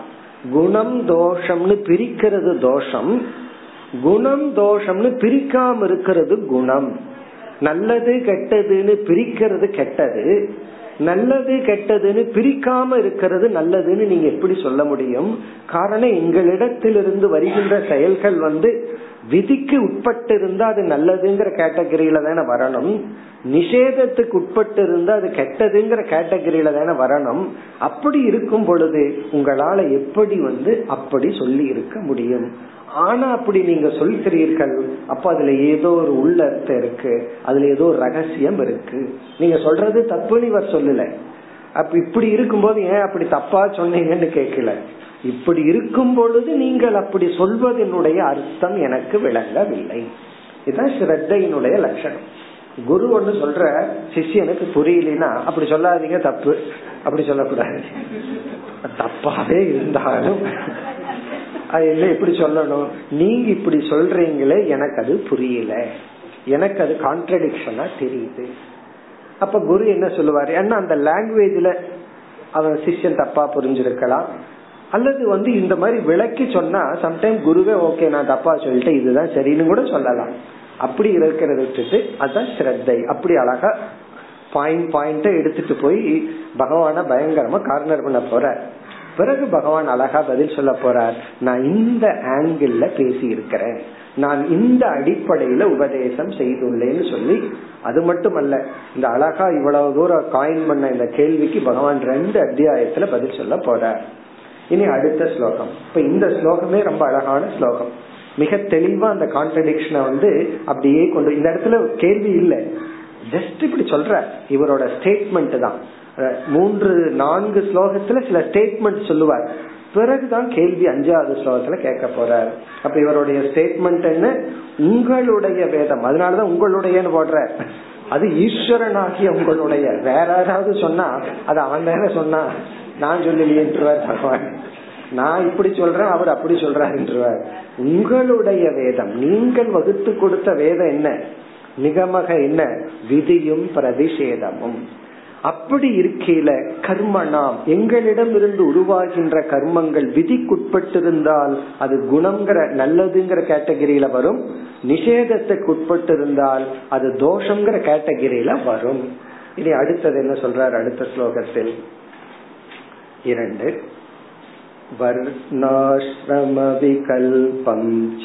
குணம் தோஷம்னு பிரிக்கிறது தோஷம் குணம் தோஷம்னு பிரிக்காம இருக்கிறது குணம். நல்லது கெட்டதுன்னு பிரிக்கிறது கெட்டது நல்லது கெட்டதுன்னு பிரிக்காம இருக்கிறது நல்லதுன்னு நீங்க எப்படி சொல்ல முடியும்? காரணம் எங்களிடத்திலிருந்து வருகின்ற செயல்கள் வந்து விதிக்கு உட்பட்டு இருந்தா அது நல்லதுங்கிற கேட்டகரியில தானே வரணும். நிஷேதத்துக்கு உட்பட்டு இருந்தா அது கெட்டதுங்கிற கேட்டகரியில தானே வரணும். அப்படி இருக்கும் பொழுது உங்களால எப்படி வந்து அப்படி சொல்லி இருக்க முடியும்? ஆனா அப்படி நீங்க சொல்கிறீர்கள் அப்ப அதுல ஏதோ ஒரு உள்ளர்த்தம் இருக்கு அதுல ஏதோ ஒரு ரகசியம் இருக்கு. நீங்க சொல்றது தப்புன்னு இவர் சொல்லல. அப்ப இப்படி இருக்கும்போது ஏன் அப்படி தப்பா சொன்னீங்கன்னு கேட்கல. இப்படி இருக்கும் பொழுது நீங்கள் அப்படி சொல்வதனுடைய அர்த்தம் எனக்கு விளங்கவில்லை. இதுதான் ஸ்ரத்தையினுடைய லட்சணம். குரு ஒன்று சொல்ற சிஷியனுக்கு புரியலனா அப்படி சொல்லாதீங்க தப்பு. அப்படி சொல்லக்கூடாது. தப்பாவே இருந்தாலும் அது என்ன இப்படி சொல்லணும்? நீங்க இப்படி சொல்றீங்களே எனக்கு அது புரியல. எனக்கு அது கான்ட்ரடிக்ஷனா தெரியுது. அப்ப குரு என்ன சொல்லுவாரு? ஏன்னா அந்த லாங்குவேஜ்ல அவன் சிஷ்யன் தப்பா புரிஞ்சிருக்கலாம். அல்லது வந்து இந்த மாதிரி விளக்கி சொன்னா சம்டைம் குருவே ஓகே நான் தப்பா சொல்லிட்டேன் இதுதான் சரின்னு கூட சொல்லலாம். அப்படி இருக்கிறத அதுதான் ஸ்ரத்தை. அப்படி அழகா பாயிண்ட் பாயிண்ட எடுத்துட்டு போய் பகவான பயங்கரமா கார்னர் பண்ண போற பிறகு பகவான் அழகா பதில் சொல்ல போறார் நான் இந்த ஆங்கிள் பேசி இருக்கிறேன் நான் இந்த அடிப்படையில உபதேசம் செய்துள்ளேன்னு சொல்லி. அது மட்டுமல்ல இந்த அழகா இவ்வளவு தூரம் காயின் பண்ண இந்த கேள்விக்கு பகவான் ரெண்டு அத்தியாயத்துல பதில் சொல்ல போறார். இனி அடுத்த ஸ்லோகம். இப்ப இந்த ஸ்லோகமே ரொம்ப அழகான ஸ்லோகம். மிக தெளிவா அந்த கான்ட்ரடிக்ஷனை வந்து அப்படியே கொண்டு இந்த இடத்துல கேள்வி இல்லை. ஜஸ்ட் இப்படி சொல்ற இவரோட ஸ்டேட்மெண்ட் தான். மூன்று நான்கு ஸ்லோகத்துல சில ஸ்டேட்மெண்ட் சொல்லுவார். பிறகுதான் கேள்வி அஞ்சாவது ஸ்லோகத்துல கேட்க போறார். அப்ப இவருடைய ஸ்டேட்மெண்ட் என்ன? உங்களுடைய வேதம். அதனாலதான் உங்களுடைய போடுற. அது ஈஸ்வரனாகிய உங்களுடைய. வேற யாராவது சொன்னா அது அவன் தானே சொன்னா நான் சொல்லலையேன்றுவார் பகவான். நான் இப்படி சொல்றேன் அவர் அப்படி சொல்றாருன்றவர். உங்களுடைய வேதம். நீங்கள் வகுத்து கொடுத்த வேதம் என்ன? நிகமக என்ன? விதியும் பிரதிஷேதமும். அப்படி இருக்கையில கர்மனாம் எங்களிடம் இருந்து உருவாகின்ற கர்மங்கள் விதிக்குட்பட்டிருந்தால் அது குணம்ங்கிற நல்லதுங்கிற கேட்டகிரியில வரும் நிஷேதத்துக்கு உட்பட்டிருந்தால் அது தோஷங்கிற கேட்டகிரியில வரும் இனி அடுத்தது என்ன சொல்றார் அடுத்த ஸ்லோகத்தில் இரண்டு वर्णाश्रमविकल्पं च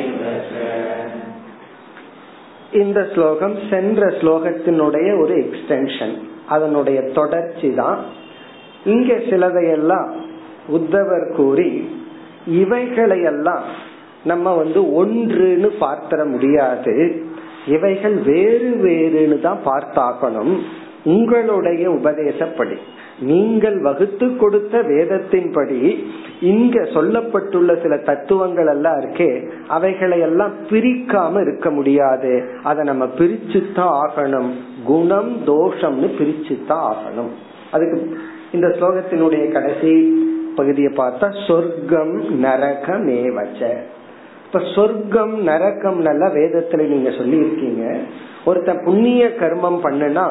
இந்த ஸ்லோகம் சென்ற ஸ்லோகத்தினுடைய ஒரு எக்ஸ்டென்ஷன் அதனுடைய தொடர்ச்சி தான். இங்க சிலதையெல்லாம் உத்தவர் கூறி இவைகளையெல்லாம் நம்ம வந்து ஒன்றுன்னு பார்த்திட முடியாது. இவைகள் வேறு வேறுன்னு தான் பார்த்தாகணும். உங்களுடைய உபதேசப்படி. நீங்கள் வகுத்து கொடுத்த வேதத்தின்படி இங்க சொல்லப்பட்டுள்ள சில தத்துவங்கள் எல்லாம் இருக்கே அவைகளை எல்லாம் பிரிக்காம இருக்க முடியாது. அதை நம்ம பிரிச்சுத்தான் ஆகணும். குணம் தோஷம்னு பிரிச்சுத்தான் ஆகணும். அதுக்கு இந்த ஸ்லோகத்தினுடைய கடைசி பகுதியை பார்த்தா சொர்க்கம் நரகம் ஏவச்ச இப்ப சொர்க்கம் நரகம் நல்லா வேதத்துல நீங்க சொல்லி இருக்கீங்க ஒருத்தன் புண்ணிய கர்மம் பண்ணுனா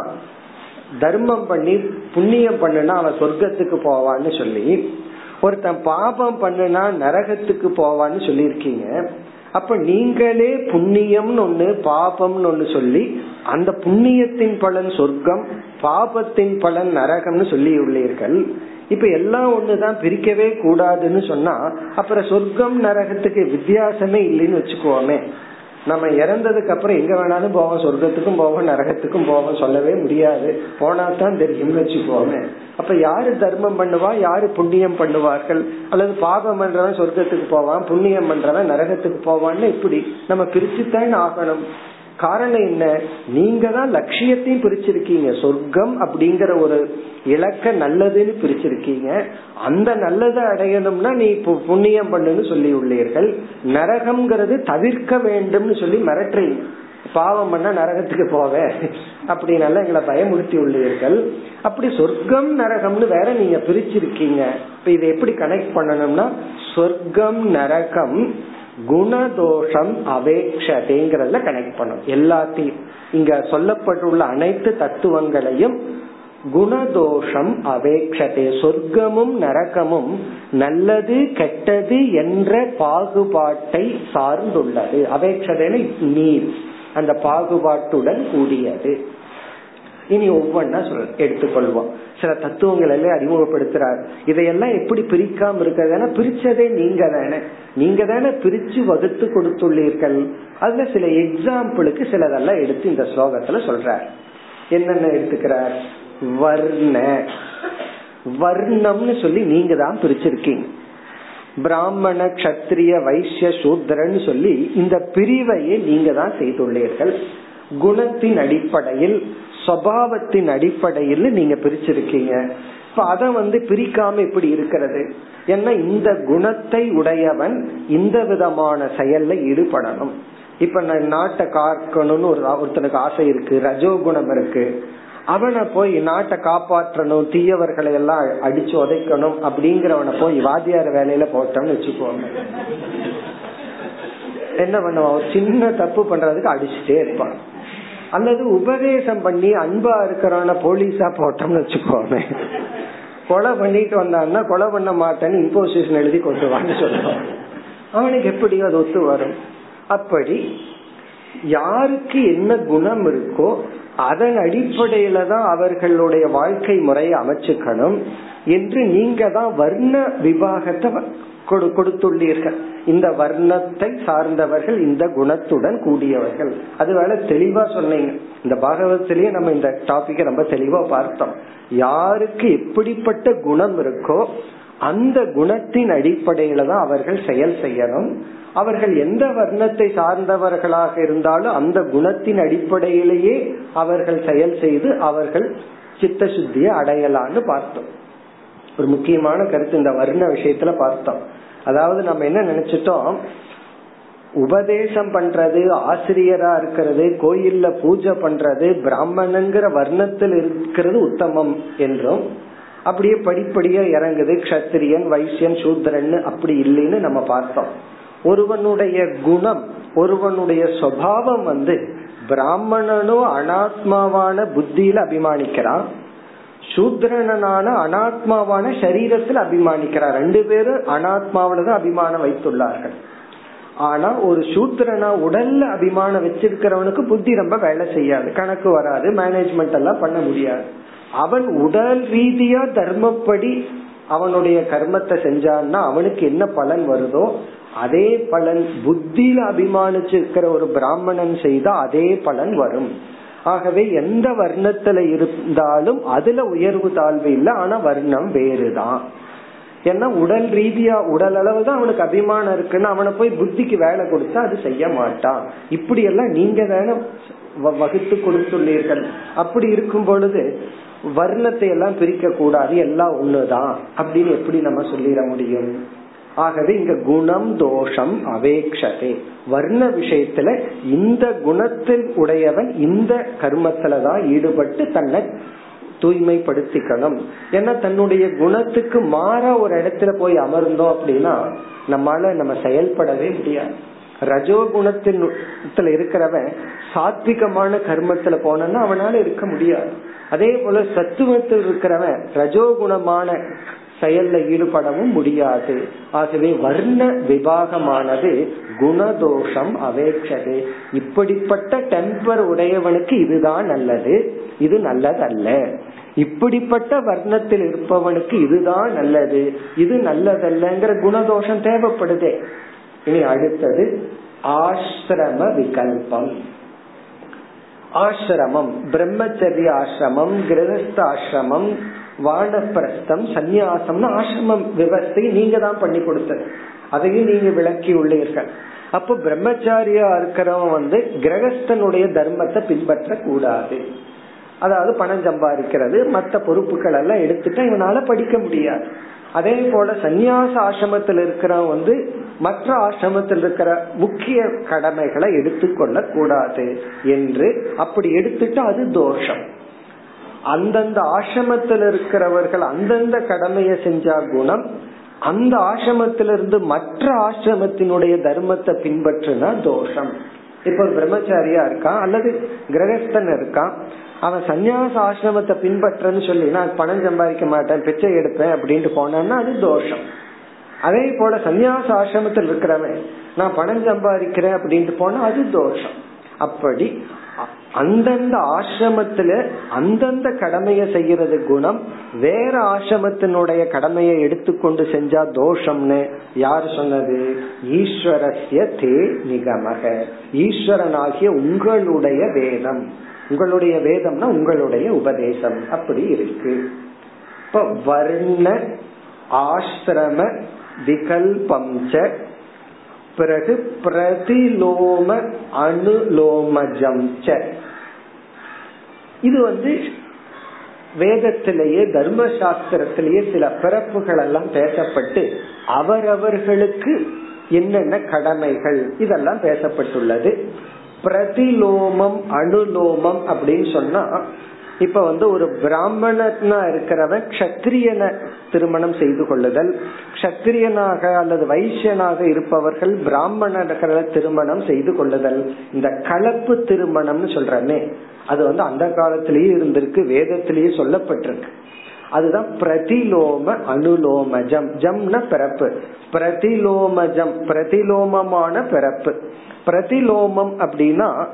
தர்மம் பண்ணி புண்ணியம் பண்ணுனா அவன் சொர்க்கத்துக்கு போவான்னு சொல்லி ஒருத்தன் பாபம் பண்ணுனா நரகத்துக்கு போவான்னு சொல்லியிருக்கீங்க. அப்ப நீங்களே புண்ணியம்னு ஒண்ணு பாபம்னு ஒண்ணு சொல்லி அந்த புண்ணியத்தின் பலன் சொர்க்கம் பாபத்தின் பலன் நரகம்னு சொல்லி உள்ளீர்கள். இப்ப எல்லாம் ஒண்ணுதான் பிரிக்கவே கூடாதுன்னு சொன்னா அப்புறம் சொர்க்கம் நரகத்துக்கு வித்தியாசமே இல்லைன்னு வச்சுக்கோமே. நம்ம இறந்ததுக்கு அப்புறம் எங்க வேணாலும் போவோம் சொர்க்கத்துக்கும் போவோம் நரகத்துக்கும் போவோம் சொல்லவே முடியாது. போனா தான் தெரியும் வச்சுக்கோமே. அப்ப யாரு தர்மம் பண்ணுவா? யாரு புண்ணியம் பண்ணுவார்கள்? அல்லது பாபம் பண்றவன் சொர்க்கத்துக்கு போவான் புண்ணியம் பண்றவன் நரகத்துக்கு போவான்னு இப்படி நம்ம பிரிச்சுத்தான் ஆகணும். காரணம் என்ன? நீங்க தான் லட்சியத்தையும் பிரிச்சிருக்கீங்க. சொர்க்கம் அப்படிங்கிற ஒரு இலக்க நல்லதுன்னு பிரிச்சிருக்கீங்க. அந்த நல்லதை அடையணும்னா நீ இப்போ புண்ணியம் பண்ணுன்னு சொல்லி உள்ளீர்கள். நரகம்ங்கிறது தவிர்க்க வேண்டும்னு சொல்லி மிரட்டுறீங்க பாவம் பண்ண நரகத்துக்கு போக அப்படின்னால எங்களை பயமுறுத்தி உள்ளீர்கள். அப்படி சொர்க்கம் நரகம்னு வேற நீங்க பிரிச்சிருக்கீங்க. இப்ப இதை எப்படி கனெக்ட் பண்ணணும்னா சொர்க்கம் நரகம் குணதோஷம் அவேக்ஷதைங்கிறதுல கனெக்ட் பண்ணும் எல்லாத்தையும். இங்க சொல்லப்பட்டுள்ள அனைத்து தத்துவங்களையும் குணதோஷம் அவேக்ஷதே. சொர்க்கமும் நரகமும் நல்லது கெட்டது என்ற பாகுபாட்டை சார்ந்துள்ளது. அவேக்ஷதைன்னு நீர் அந்த பாகுபாட்டுடன் கூடியது. இனி ஒவ்வொன்னா சொல் எடுத்துக்கொள்வோம். சில தத்துவங்கள் எல்லாம் அறிமுகப்படுத்துறார். இதையெல்லாம் எப்படி பிரிக்காம இருக்கிறதுனா பிரிச்சதே நீங்க தானே நீங்க தானே பிரிச்சு வகுத்து கொடுத்துள்ளீர்கள். அதுல சில எக்ஸாம்பிளுக்கு சிலதெல்லாம் எடுத்து இந்த ஸ்லோகத்துல சொல்றார். என்னென்ன எடுத்துக்கிறார்? வர்ண. வர்ணம்னு சொல்லி நீங்க தான் பிரிச்சிருக்கீங்க. பிராமண கத்திரிய வைசிய சூத்திரன்னு சொல்லி இந்த பிரிவையே நீங்க தான் செய்துள்ளீர்கள். குணத்தின் அடிப்படையில் சபாவத்தின் அடிப்படையில் நீங்க பிரிச்சிருக்கீங்க. இப்ப அத வந்து பிரிக்காம இப்படி இருக்கிறது. ஏன்னா இந்த குணத்தை உடையவன் இந்த விதமான செயல்ல ஈடுபடணும். இப்ப நான் நாட்டை காக்கணும்னு ஒரு ஒருத்தனுக்கு ஆசை இருக்கு. ரஜோகுணம் இருக்கு. அவனை போய் நாட்டை காப்பாற்றணும் தீயவர்களை எல்லாம் அடிச்சு உதைக்கணும் அப்படிங்கிறவனை போய் வாத்தியார் வேலையில போட்டோம்னு வச்சுக்கோங்க. என்ன பண்ணுவான்? சின்ன தப்பு பண்றதுக்கு அடிச்சுட்டே இருப்பான். அல்லது உபதேசம் பண்ணி அன்பா இருக்கிறான போலீஸா போட்டோம்னு வச்சுக்கோமே. கொலை பண்ணிட்டு வந்தான்னா கொலை பண்ண மாட்டேன்னு இம்போசிஷன் எழுதி கொண்டு வான்னு சொல்லுவான் அவனுக்கு எப்படி அது ஒத்து வரும். அப்படி யாருக்கு என்ன குணம் இருக்கோ அதன் அடிப்படையில தான் அவர்களுடைய வாழ்க்கை முறையை அமைச்சுக்கணும் என்று நீங்க தான் வர்ண விவாகத்தை கொடுத்துள்ளீர்கள். இந்த வர்ணத்தை சார்ந்தவர்கள் இந்த குணத்துடன் கூடியவர்கள். அது வேலை தெளிவா சொன்னீங்க. இந்த பாகவத்திலேயே நம்ம இந்த டாபிக்க ரொம்ப தெளிவா பார்த்தோம். யாருக்கு எப்படிப்பட்ட குணம் இருக்கோ அந்த குணத்தின் அடிப்படையில தான் அவர்கள் செயல் செய்யணும். அவர்கள் எந்த வர்ணத்தை சார்ந்தவர்களாக இருந்தாலும் அந்த குணத்தின் அடிப்படையிலேயே அவர்கள் செயல் செய்து அவர்கள் சித்த சுத்தியை அடையலான்னு பார்த்தோம். ஒரு முக்கியமான கருத்து இந்த வர்ண விஷயத்துல பார்த்தோம். அதாவது நம்ம என்ன நினைச்சிட்டோம்? உபதேசம் பண்றது ஆசிரியரா இருக்கிறது கோயில்ல பூஜை பண்றது பிராமணங்கிற வர்ணத்தில் இருக்கிறது உத்தமம் என்றும் அப்படியே படிப்படியா இறங்குது. கஷத்திரியன் வைசியன் சூத்ரன் அப்படி இல்லைன்னு நம்ம பார்த்தோம். ஒருவனுடைய குணம் ஒருவனுடைய சுவாவம் வந்து பிராமணனும் அனாத்மாவான புத்தியில அபிமானிக்கிறான். சூத்ரனான அனாத்மாவான சரீரத்தில் அபிமானிக்கிறார் ரெண்டு பேரும் அனாத்மாவில தான் அபிமானம் வைத்துள்ளார்கள். ஆனா ஒரு சூத்திரனா உடல்ல அபிமானம் வச்சிருக்கிறவனுக்கு புத்தி ரொம்ப வேலை செய்யாது. கணக்கு வராது மேனேஜ்மெண்ட் எல்லாம் பண்ண முடியாது. அவன் உடல் ரீதியா தர்மப்படி அவனுடைய கர்மத்தை செஞ்சான்னா அவனுக்கு என்ன பலன் வருதோ அதே பலன் புத்தியில அபிமானிச்சு இருக்கிற ஒரு பிராமணன் செய்தா அதே பலன் வரும். ஆகவே எந்த வர்ணத்துல இருந்தாலும் அதுல உயர்வு தாழ்வு இல்லை ஆனா வர்ணம் வேறுதான். ஏன்னா உடல் ரீதியா உடல் அளவு தான் அவனுக்கு அபிமானம் இருக்குன்னு அவனை போய் புத்திக்கு வேலை கொடுத்தா அது செய்ய மாட்டான். இப்படி எல்லாம் நீங்க தானே வகுத்து கொடுத்துள்ளீர்கள். அப்படி இருக்கும் பொழுது வர்ணத்தை எல்லாம் பிரிக்க கூடாது எல்லாம் ஒண்ணுதான். அப்படின்னு எப்படி நம்ம சொல்லிட முடியும்? ஆகவே இங்க குணம் தோஷம் அவேக்ஷதே. வர்ண விஷயத்துல இந்த குணத்தில் உடையவன் இந்த கர்மத்துலதான் ஈடுபட்டு தன்னை தூய்மைப்படுத்திக்கணும். ஏன்னா தன்னுடைய குணத்துக்கு மாற ஒரு இடத்துல போய் அமர்ந்தோம் அப்படின்னா நம்மால நம்ம செயல்படவே முடியாது. ரஜோ குணத்தின் இருக்கிறவன் சாத்விகமான கர்மத்துல போனா அவனால இருக்க முடியாது. அதே போல சத்துவத்தில் இருக்கிறவன் ரஜோகுணமான செயல்ல ஈடுபடவும் முடியாது. ஆகவே வர்ண விபாகமானது குணதோஷம் அவேட்சது. இப்படிப்பட்ட டெம்பர் உடையவனுக்கு இதுதான் நல்லது. இது நல்லதல்ல. இப்படிப்பட்ட வர்ணத்தில் இருப்பவனுக்கு இதுதான் நல்லது. இது நல்லதல்லங்கிற குணதோஷம் தேவைப்படுதே. இனி அடுத்தது ஆசிரம விகல்பம். ஆசிரமம் பிரம்மச்சரிய ஆசிரமம் கிரகஸ்த ஆசிரமம் வானப்பிரஸ்தம் சந்நியாசம்னு ஆசிரமம் விவஸ்தை நீங்க தான் பண்ணி கொடுத்தது. அதையும் நீங்க விளக்கி உள்ளீர்கள். அப்போ பிரம்மச்சாரியா இருக்கிறவன் வந்து கிரகஸ்தனுடைய தர்மத்தை பின்பற்ற கூடாது அதாவது பணம் சம்பாதிக்கிறது மற்ற பொறுப்புகள் எல்லாம் எடுத்துட்டா இவனால படிக்க முடியாது. அதே போல சந்நியாச ஆசிரமத்தில் இருக்கிறவன் வந்து மற்ற ஆசிரமத்தில் இருக்கிற முக்கிய கடமைகளை எடுத்துக்கொள்ள கூடாது என்று அப்படி எடுத்துட்டா அது தோஷம். அந்தந்த ஆசிரமத்தில் இருக்கிறவர்கள் அந்தந்த கடமையை செஞ்சா குணம் அந்த ஆசிரமத்திலிருந்து மற்ற ஆசிரமத்தினுடைய தர்மத்தை பின்பற்றுனா தோஷம். இப்ப பிரம்மச்சாரியா இருக்கான் அல்லது கிரகஸ்தன் இருக்கான். அவன் சன்னியாச ஆசிரமத்தை பின்பற்றன்னு சொல்லி நான் பணம் சம்பாதிக்க மாட்டேன் பிச்சை எடுப்பேன் அப்படின்ட்டு போனான்னா அது தோஷம். அதே போல சன்னியாச ஆசிரமத்தில் இருக்கிறவன் நான் பணம் சம்பாதிக்கிறேன் அப்படின்ட்டு போனா அது தோஷம். அப்படி அந்தந்த ஆசிரமத்துல அந்தந்த கடமையை செய்யறது குணம் வேற ஆசிரமத்தினுடைய கடமையை எடுத்துக்கொண்டு செஞ்சா தோஷம்னு யார் சொன்னது? ஈஸ்வரஸ்ய தே நிகமக. ஈஸ்வரனாகிய உங்களுடைய வேதம். உங்களுடைய வேதம்னா உங்களுடைய உபதேசம். அப்படி இருக்கு. இப்ப வர்ண ஆசிரம விகல்பம் பிறகு பிரதிலோம அனுலோமஜம் இது வந்து வேதத்திலேயே தர்ம சாஸ்திரத்திலேயே சில பிறப்புகள் எல்லாம் பேசப்பட்டு அவரவர்களுக்கு என்னென்ன கடமைகள் இதெல்லாம் பேசப்பட்டுள்ளது. பிரதிலோமம் அனுலோமம் அப்படின்னு சொன்னா இப்ப வந்து ஒரு பிராமணனா இருக்கிறவன் கத்திரியனை திருமணம் செய்து கொள்ளுதல். கத்திரியனாக அல்லது வைசியனாக இருப்பவர்கள் பிராமணர்களை திருமணம் செய்து கொள்ளுதல். இந்த கலப்பு திருமணம்னு சொல்றமே அது வந்து அந்த காலத்திலேயே இருந்திருக்கு வேதத்திலேயே சொல்லப்பட்டிருக்கு. அதுதான் பிரதிலோம அனுலோமஜம். ஜம்ன பிறப்பு. பிரதிலோமஜம். பிரதிலோமமான பிறப்பு. பிரதிலோமம் அப்படின்னா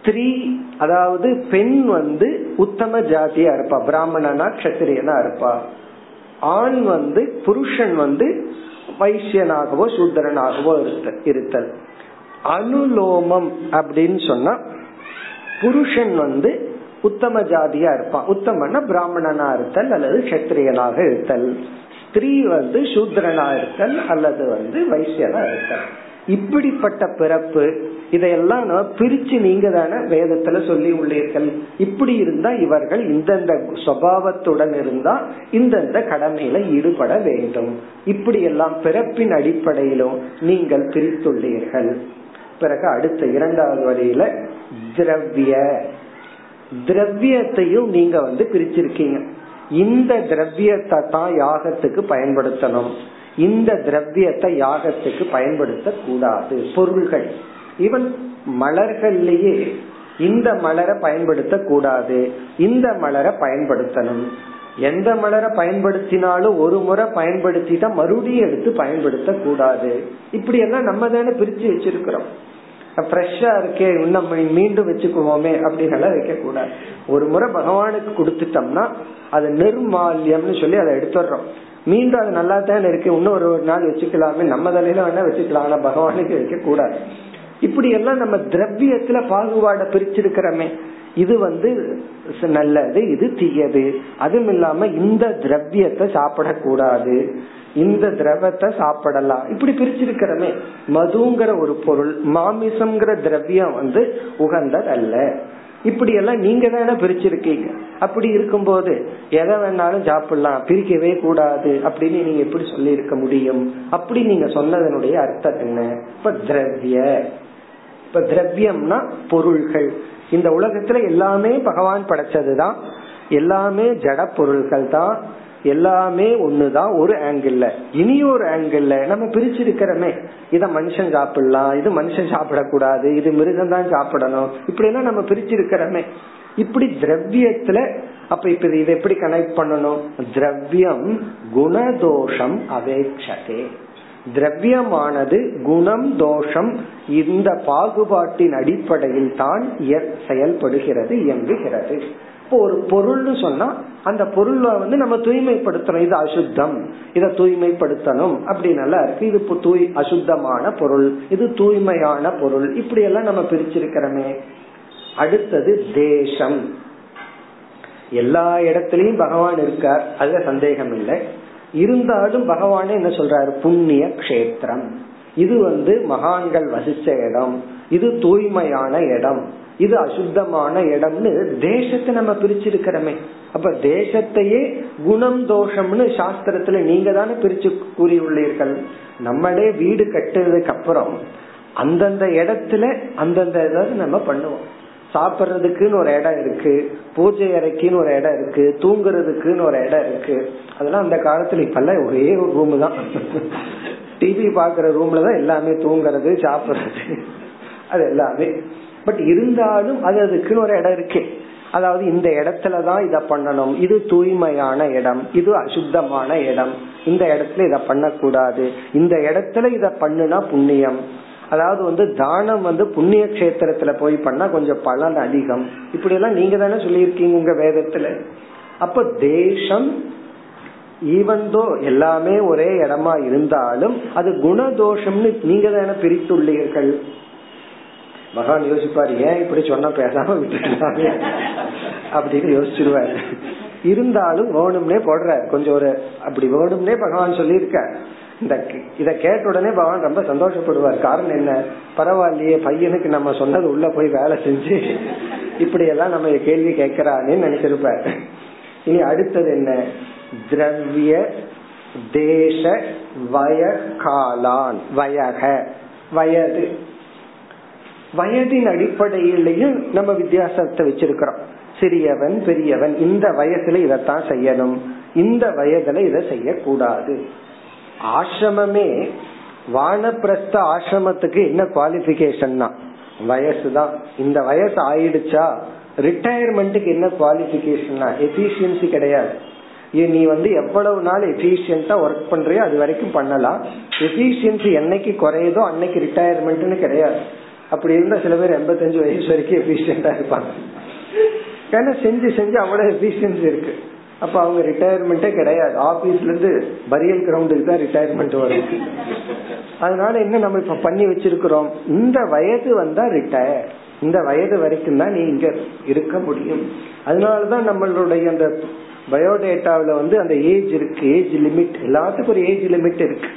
ஸ்திரீ அதாவது பெண் வந்து உத்தம ஜாதியா இருப்பா. பிராமணனா கஷத்திரியனா இருப்பா. ஆண் வந்து புருஷன் வந்து வைசியனாகவோ சூத்திரனாகவோ இருத்தல். அனுலோமம் அப்படின்னு சொன்னா புருஷன் வந்து உத்தம ஜாதியா இருப்பான். உத்தமன்னா பிராமணனா இருத்தல் அல்லது கத்திரியனாக இருத்தல். ஸ்திரீ வந்து சூத்ரனா இருக்கல் அல்லது வந்து வைசியனா இருக்கல் இப்படிப்பட்ட பிறப்பு இதையெல்லாம் நம்ம பிரிச்சு நீங்க தானே வேதத்துல சொல்லி உள்ளீர்கள். இப்படி இருந்தா இவர்கள் இந்தந்த சுவாவத்துடன் இருந்தா இந்தந்த கடமையில ஈடுபட வேண்டும். இப்படி எல்லாம் பிறப்பின் அடிப்படையிலும் நீங்கள் பிரித்துள்ளீர்கள். பிறகு அடுத்த இரண்டாவது வரியில திரவிய. திரவியத்தையும் நீங்க வந்து பிரிச்சிருக்கீங்க. இந்த திரவியத்தை தான் யாகத்துக்கு பயன்படுத்தணும். இந்த திரவியத்தை யாகத்துக்கு பயன்படுத்த கூடாது பொருள்கள். ஈவன் மலர்கள்லயே இந்த மலரை பயன்படுத்த கூடாது இந்த மலரை பயன்படுத்தணும். எந்த மலரை பயன்படுத்தினாலும் ஒரு முறை பயன்படுத்திட்டா மறுபடியும் எடுத்து பயன்படுத்த கூடாது இப்படி எல்லாம் நம்ம தானே பிரிச்சு வச்சிருக்கிறோம். ஃப்ரெஷ்ஷா இருக்கே இன்னும் மீண்டும் வச்சுக்குவோமே அப்படின்னு வைக்க கூடாது ஒரு முறை பகவானுக்கு கொடுத்துட்டோம்னா அது நிர்மால்யம்னு சொல்லி அதை எடுத்துடுறோம். மீண்டும் அது நல்லா தானே இருக்கு இன்னும் ஒரு நாள் வச்சுக்கலாமே நம்ம தலையில வேணா வச்சுக்கலாம் ஆனா பகவானுக்கு வைக்க கூடாது இப்படி எல்லாம் நம்ம திரவியத்துல பாகுபாட பிரிச்சிருக்கிறோமே இது வந்து நல்லது இது தீயது. அதுவும் இல்லாம இந்த திரவியத்தை சாப்பிடக்கூடாது. இந்த திரவத்தை சாப்பிடலாம். இப்படி பிரிச்சிருக்கிறமே. மதுங்கிற ஒரு பொருள் மாமிசம்ங்கிற திரவியம் வந்து உகந்தது அல்ல இப்படி எல்லாம் நீங்க தானே பிரிச்சிருக்கீங்க. அப்படி இருக்கும்போது எதை வேணாலும் சாப்பிடலாம் பிரிக்கவே கூடாது அப்படின்னு நீங்க எப்படி சொல்லி இருக்க முடியும்? அப்படி நீங்க சொன்னதனுடைய அர்த்தம் என்ன? இப்ப திரவிய. இப்ப திரவியம்னா பொருள்கள். இந்த உலகத்துல எல்லாமே பகவான் படைச்சதுதான். எல்லாமே ஜட பொருள்கள் தான் எல்லாமே ஒண்ணுதான் ஒரு ஆங்கிள் இனி ஒரு ஆங்கிள் நம்ம பிரிச்சிருக்கிறோமே. இத மனுஷன் சாப்பிடலாம் இது மனுஷன் சாப்பிடக்கூடாது இது மிருகம் தான் சாப்பிடணும். இப்படி எல்லாம் நம்ம பிரிச்சிருக்கிறோமே. இப்படி திரவியத்துல அப்ப இப்ப இதை எப்படி கனெக்ட் பண்ணணும்? திரவியம் குணதோஷம் அவேட்சதே. திரவியமானது குணம் தோஷம் இந்த பாகுபாட்டின் அடிப்படையில் தான் செயல்படுகிறது இயங்குகிறது. இப்போ ஒரு பொருள்னு சொன்னா அந்த பொருளை வந்து நம்ம தூய்மைப்படுத்தணும். இது அசுத்தம். இதை தூய்மைப்படுத்தணும். அப்படின்னு நல்லா இருக்கு. இது தூய் அசுத்தமான பொருள். இது தூய்மையான பொருள். இப்படி எல்லாம் நம்ம பிரிச்சிருக்கிறோமே. அடுத்தது தேசம். எல்லா இடத்திலையும் பகவான் இருக்கார். அதுல சந்தேகம் இல்லை. இருந்தாலும் பகவானே என்ன சொல்றாரு? புண்ணிய கஷேத்திரம். இது வந்து மகான்கள் வசிச்ச இடம். இது தூய்மையான இடம். இது அசுத்தமான இடம்னு தேசத்தை நம்ம பிரிச்சிருக்கிறோமே. அப்ப தேசத்தையே குணம் தோஷம்னு சாஸ்திரத்துல நீங்க தானே பிரிச்சு கூறியுள்ளீர்கள். நம்மளே வீடு கட்டுறதுக்கு அப்புறம் அந்தந்த இடத்துல அந்தந்த இதாவது நம்ம பண்ணுவோம். சாப்பிட்றதுக்குன்னு ஒரு இடம் இருக்கு பூஜை அறைக்குன்னு ஒரு இடம் இருக்கு தூங்குறதுக்குன்னு ஒரு இடம் இருக்கு. அதெல்லாம் அந்த காலத்துல இப்பெல்லாம் ஒரே ஒரு ரூம் தான். டிவி பாக்குற ரூம்ல தான் எல்லாமே தூங்குறது சாப்பிடுறது. அது எல்லாமே. பட் இருந்தாலும் அது அதுக்குன்னு ஒரு இடம் இருக்கு. அதாவது இந்த இடத்துலதான் இதை பண்ணணும். இது தூய்மையான இடம். இது அசுத்தமான இடம். இந்த இடத்துல இதை பண்ணக்கூடாது. இந்த இடத்துல இதை பண்ணுனா புண்ணியம். அதாவது வந்து தானம் வந்து புண்ணிய கஷேத்திரத்துல போய் பண்ணா கொஞ்சம் பலன் அதிகம். இப்படி எல்லாம் நீங்க தானே சொல்லியிருக்கீங்க உங்க வேதத்துல. அப்ப தேசம் ஈவந்தோ எல்லாமே ஒரே இடமா இருந்தாலும் அது குணதோஷம்னு நீங்க தானே பிரித்துள்ளீர்கள். பகவான் யோசிப்பாரு ஏன் இப்படி சொன்ன பேசாம விட்டுட்டாங்க அப்படின்னு யோசிச்சிருவாரு. இருந்தாலும் வேணும்னே போடுறாரு. கொஞ்சம் ஒரு அப்படி வேணும்னே பகவான் சொல்லியிருக்க. இந்த இத கேட்ட உடனே பகவான் ரொம்ப சந்தோஷப்படுவார். காரணம் என்ன? பரவாயில்லையே பையனுக்கு நம்ம சொன்னது உள்ள போய் வேலை செஞ்சு இப்படி எல்லாம் நம்ம கேள்வி கேட்கிறான்னு நினைச்சிருப்பார். இனி அடுத்தது என்ன? திரவிய தேச வய காலான் வயக. வயது. வயதின் அடிப்படையிலையும் நம்ம வித்தியாசத்தை வச்சிருக்கிறோம். சிறியவன் பெரியவன் இந்த வயசுல இதைத்தான் செய்யணும். இந்த வயதுல இதை செய்யக்கூடாது. ஆசிரமமே வானப்பிரஸ்த ஆசிரமத்துக்கு என்ன குவாலிபிகேஷன்னா வயசுதான். இந்த வயசு ஆயிடுச்சா? ரிட்டையர்மெண்ட்டுக்கு என்ன குவாலிபிகேஷன்னா எஃபிஷியன்சி கிடையாது. நீ வந்து எவ்வளவு நாள் எஃபிஷியன்டா ஒர்க் பண்றியோ அது வரைக்கும் பண்ணலாம். எஃபிஷியன்சி என்னைக்கு குறையுதோ அன்னைக்கு ரிட்டையர்மெண்ட்னு கிடையாது. அப்படி இருந்தா சில பேர் எண்பத்தஞ்சு வயசு வரைக்கும் எபிசியன்டா இருப்பாங்க. ஏன்னா செஞ்சு செஞ்சு அவ்வளவு எஃபிஷியன்சி இருக்கு. அப்ப அவங்க ரிட்டையர்மெண்டே கிடையாது. ஆபீஸ்ல இருந்து பரியல் கிரவுண்டுக்கு தான் ரிட்டையர்மெண்ட் வரும். அதனால என்ன நம்ம இப்ப பண்ணி வச்சிருக்கிறோம்? இந்த வயது வந்தா ரிட்டையர் இந்த வயது வரைக்கும் தான் நீ இங்க இருக்க முடியும். அதனாலதான் நம்மளுடைய அந்த பயோடேட்டாவில வந்து அந்த ஏஜ் இருக்கு. ஏஜ் லிமிட் எல்லாத்துக்கும் ஒரு ஏஜ் லிமிட் இருக்கு.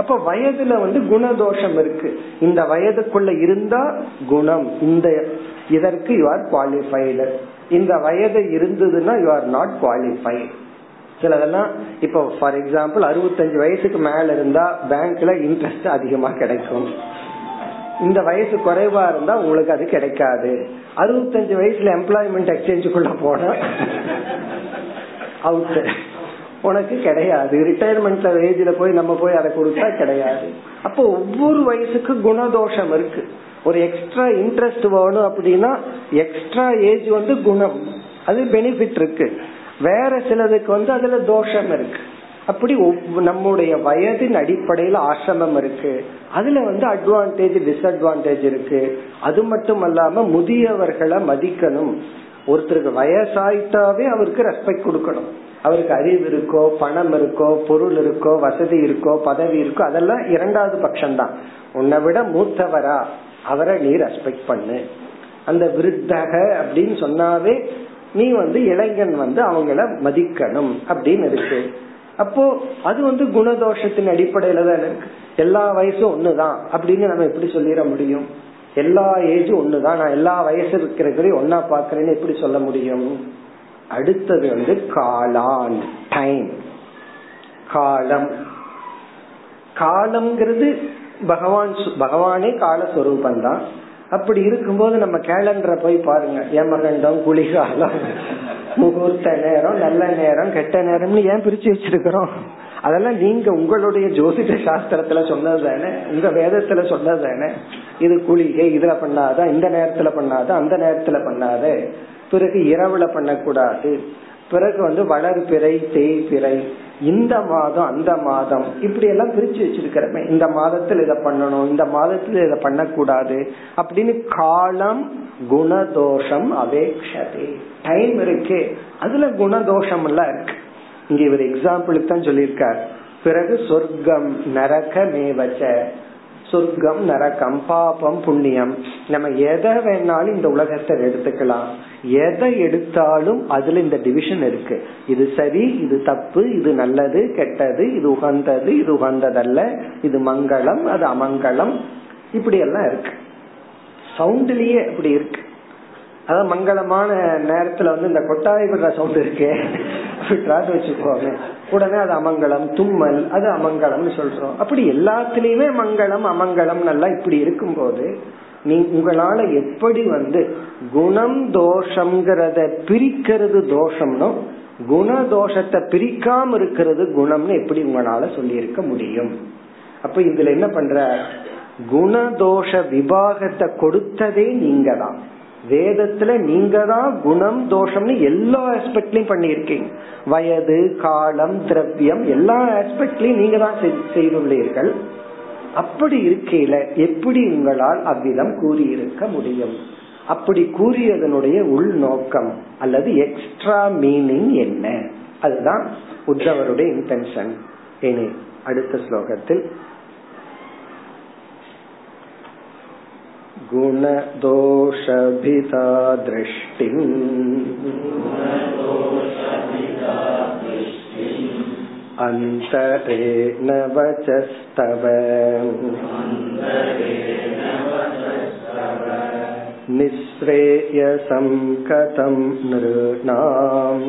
அப்ப வயதுல வந்து குணதோஷம் இருக்கு. இந்த வயதுக்குள்ள இருந்தா குணம். இந்த இதற்கு யூ ஆர் குவாலிஃபைடு இந்த வயது இருந்ததுன்னா யூ ஆர் நாட் குவாலிஃபைடு சிலதெல்லாம் இப்போ ஃபார் எக்ஸாம்பிள் அறுபத்தஞ்சு வயசுக்கு மேல இருந்தா பேங்க்ல இன்ட்ரெஸ்ட் அதிகமா கிடைக்கும். இந்த வயசு குறைவா இருந்தா உங்களுக்கு அது கிடைக்காது. அறுபத்தஞ்சு வயசுல எம்ப்ளாய்மெண்ட் எக்ஸ்சேஞ்சுக்குள்ள போனா அவுட் உனக்கு கிடையாது. ரிட்டையர்மெண்ட் ஏஜ்ல போய் நம்ம போய் அதை கொடுத்தா கிடையாது. அப்போ ஒவ்வொரு வயசுக்கு குணதோஷம் இருக்கு. ஒரு எக்ஸ்ட்ரா இன்ட்ரெஸ்ட் வேணும் அப்படின்னா எக்ஸ்ட்ரா ஏஜ் வந்து குணம். அது பெனிஃபிட் இருக்கு. வேற சிலதுக்கு வந்து அதுல தோஷம் இருக்கு. அப்படி நம்முடைய வயதின் அடிப்படையில ஆசிரமம் இருக்கு. அதுல வந்து அட்வான்டேஜ் டிஸ்அட்வான்டேஜ் இருக்கு. அது மட்டும் அல்லாம முதியவர்களை மதிக்கணும். ஒருத்தருக்கு வயசாயிட்டாவே அவருக்கு ரெஸ்பெக்ட் கொடுக்கணும். அவருக்கு அறிவு இருக்கோ பணம் இருக்கோ பொருள் இருக்கோ வசதி இருக்கோ பதவி இருக்கோ அதெல்லாம் இரண்டாவது பட்சம்தான். உன்னை விட மூத்தவரா அவரை நீ ரெஸ்பெக்ட் பண்ணு. அந்த விருத்தக அப்படின்னு சொன்னாவே நீ வந்து இளைஞன் வந்து அவங்கள மதிக்கணும் அப்படின்னு இருக்கு. அப்போ அது வந்து குணதோஷத்தின் அடிப்படையில தான் இருக்கு. எல்லா வயசும் ஒண்ணுதான் அப்படின்னு நம்ம எப்படி சொல்லிட முடியும்? எல்லா ஏஜும் ஒண்ணுதான். நான் எல்லா வயசு இருக்கிறதையும் ஒன்னா பாக்குறேன்னு எப்படி சொல்ல முடியும்? அடுத்தது வந்து காலான் டைம் காலம். காலம்ங்கிறது பகவான் பகவானே காலஸ்வரூபம் தான் அப்படி இருக்கும்போது நம்ம கேலண்டரை போய் பாருங்க. ஏமகண்டம் குளிகாலம் முகூர்த்த நேரம் நல்ல நேரம் கெட்ட நேரம்னு ஏன் பிரிச்சு வச்சிருக்கிறோம்? அதெல்லாம் நீங்க உங்களுடைய ஜோதிட சாஸ்திரத்துல சொன்னது தானே? உங்க வேதத்துல சொன்னது தானே? இது குளிகை இதுல பண்ணாத இந்த நேரத்துல பண்ணாத அந்த நேரத்துல பண்ணாத? பிறகு இரவுல பண்ணக்கூடாது. பிறகு வந்து வளர்பிறை தேய்பிறை இந்த மாதம் அந்த மாதம். இப்படி எல்லாம் பிரிச்சு வச்சிருக்கிறமே. இந்த மாதத்துல இதை பண்ணணும் இந்த மாதத்துல இதை பண்ணக்கூடாது அப்படின்னு காலம் குணதோஷம் அபேக்ஷதே டைம் இருக்கு. அதுல குணதோஷம் எல்லாம் இருக்கு. இங்க இவர் எக்ஸாம்பிளுக்கு தான் சொல்லியிருக்கார். பிறகு சொர்க்கம் நரக மேவச்ச சொர்க்கம் நரகம் பாபம் புண்ணியம். நம்ம எதை வேணாலும் இந்த உலகத்தை எடுத்துக்கலாம். எதை எடுத்தாலும் அதுல இந்த டிவிஷன் இருக்கு. இது சரி இது தப்பு இது நல்லது கெட்டது இது உகந்தது இது உகந்ததல்ல இது மங்களம் அது அமங்கலம். இப்படி எல்லாம் இருக்கு சவுண்ட்லயே இப்படி இருக்கு. அதாவது மங்களமான நேரத்துல வந்து இந்த கொட்டாய் விடுற சவுண்ட் இருக்கே. வச்சுக்கோங்க உடனே அது அமங்கலம் தும்மல் அது அமங்கலம்னு சொல்றோம். அப்படி எல்லாத்துலயுமே மங்களம் அமங்கலம் நல்லா இப்படி இருக்கும் போது நீ உங்களால எப்படி வந்து குணம் தோஷம்ங்கிறத பிரிக்கிறது தோஷம்னோ குண தோஷத்தை பிரிக்காம இருக்கிறது குணம்னு எப்படி உங்களால சொல்லி இருக்க முடியும்? அப்ப இதுல என்ன பண்ற? குணதோஷ விபாகத்தை கொடுத்ததே நீங்க தான் வேதத்துல நீங்க தான் குணம் தோஷம்னு எல்லா ஆஸ்பெக்ட்லயும் பண்ணியிருக்கீங்க. வயது காலம் திரவியம் எல்லா ஆஸ்பெக்ட்லயும் நீங்க தான் செய்துள்ளீர்கள். அப்படி இருக்கையில எப்படி உங்களால் அவ்விதம் கூறியிருக்க முடியும்? அப்படி கூறியதனுடைய உள்நோக்கம் அல்லது எக்ஸ்ட்ரா மீனிங் என்ன? அதுதான் உத்தவருடைய இன்டென்ஷன் இனி அடுத்த ஸ்லோகத்தில் गुणदोषभिता दृष्टिम् अन्तरेण वचस्तव निःश्रेयसं कथं नृणाम्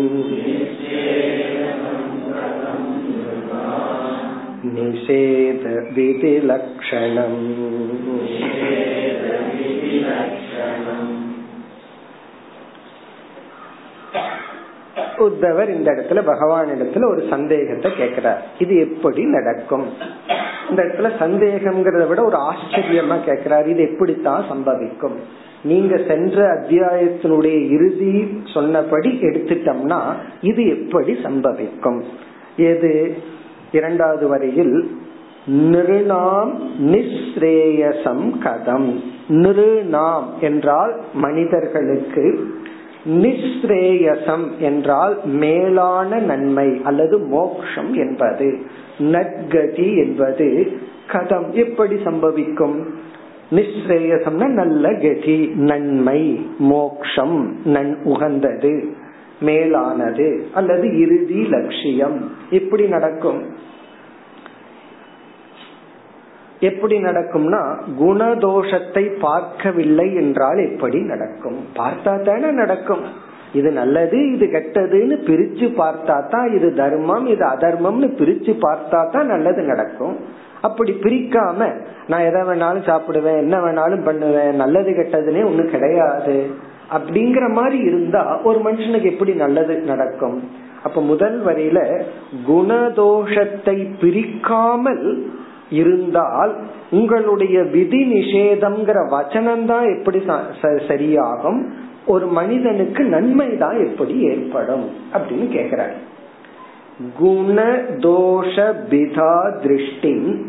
निषेध உத்தவர் இந்த இடத்துல பகவான் இடத்துல ஒரு சந்தேகத்தை கேக்குறார் இது எப்படி நடக்கும்? இந்த இடத்துல சந்தேகம்ங்கிறத விட ஒரு ஆச்சரியமா கேக்குறார் இது எப்படித்தான் சம்பவிக்கும்? நீங்க சென்ற அத்தியாயத்தினுடைய இறுதி சொன்னபடி எடுத்துட்டோம்னா இது எப்படி சம்பவிக்கும்? எது? இரண்டாவது வரையில் நிருணாம் நிஸ்ரேயசம் கதம். நிருணாம் என்றால் மனிதர்களுக்கு நிஸ்ரேயசம் என்றால் மேலான நன்மை அல்லது மோக்ஷம் என்பது நற்கதி என்பது. கதம் எப்படி சம்பவிக்கும்? நிஸ்ரேயசம்னா நல்ல கதி நன்மை மோக்ஷம் நன் உகந்தது மேலானது அல்லது இறுதி லட்சியம். எப்படி நடக்கும். எப்படி நடக்கும்னா குணதோஷத்தை பார்க்கவில்லை என்றால் எப்படி நடக்கும்? பார்த்தா தானே நடக்கும். இது நல்லது இது கெட்டதுன்னு பிரிச்சு பார்த்தா தான் இது தர்மம் இது அதர்மம்னு பிரிச்சு பார்த்தா தான் நல்லது நடக்கும். அப்படி பிரிக்காம நான் எதை வேணாலும் சாப்பிடுவேன் என்ன வேணாலும் பண்ணுவேன் நல்லது கெட்டதுன்னே ஒண்ணு கிடையாது. அப்படிங்கிற மாதிரி இருந்தா ஒரு மனுஷனுக்கு எப்படி நல்லது நடக்கும்? அப்ப முதல் வரையில குணதோஷத்தை பிரிக்காமல் இருந்தால் உங்களுடைய விதி நிஷேதம்ங்கிற வச்சனம் தான் எப்படி சரியாகும்? ஒரு மனிதனுக்கு நன்மை தான் எப்படி ஏற்படும்? அப்படின்னு கேக்குறாரு. குண தோஷ பிதா திருஷ்டி.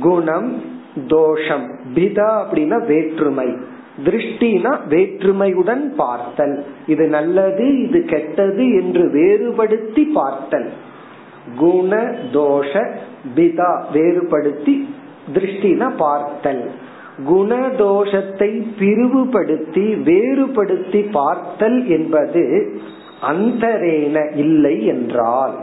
குணம் தோஷம். பிதா அப்படின்னா வேற்றுமை. திருஷ்டினா வேற்றுமையுடன் பார்த்தல். இது நல்லது இது கெட்டது என்று வேறுபடுத்தி பார்த்தல். குண தோஷ பிதா வேறுபடுத்தி திருஷ்டினா பார்த்தல். குணதோஷத்தை பிரிவுபடுத்தி வேறுபடுத்தி பார்த்தல் என்பது அந்தரேன இல்லை என்றால்.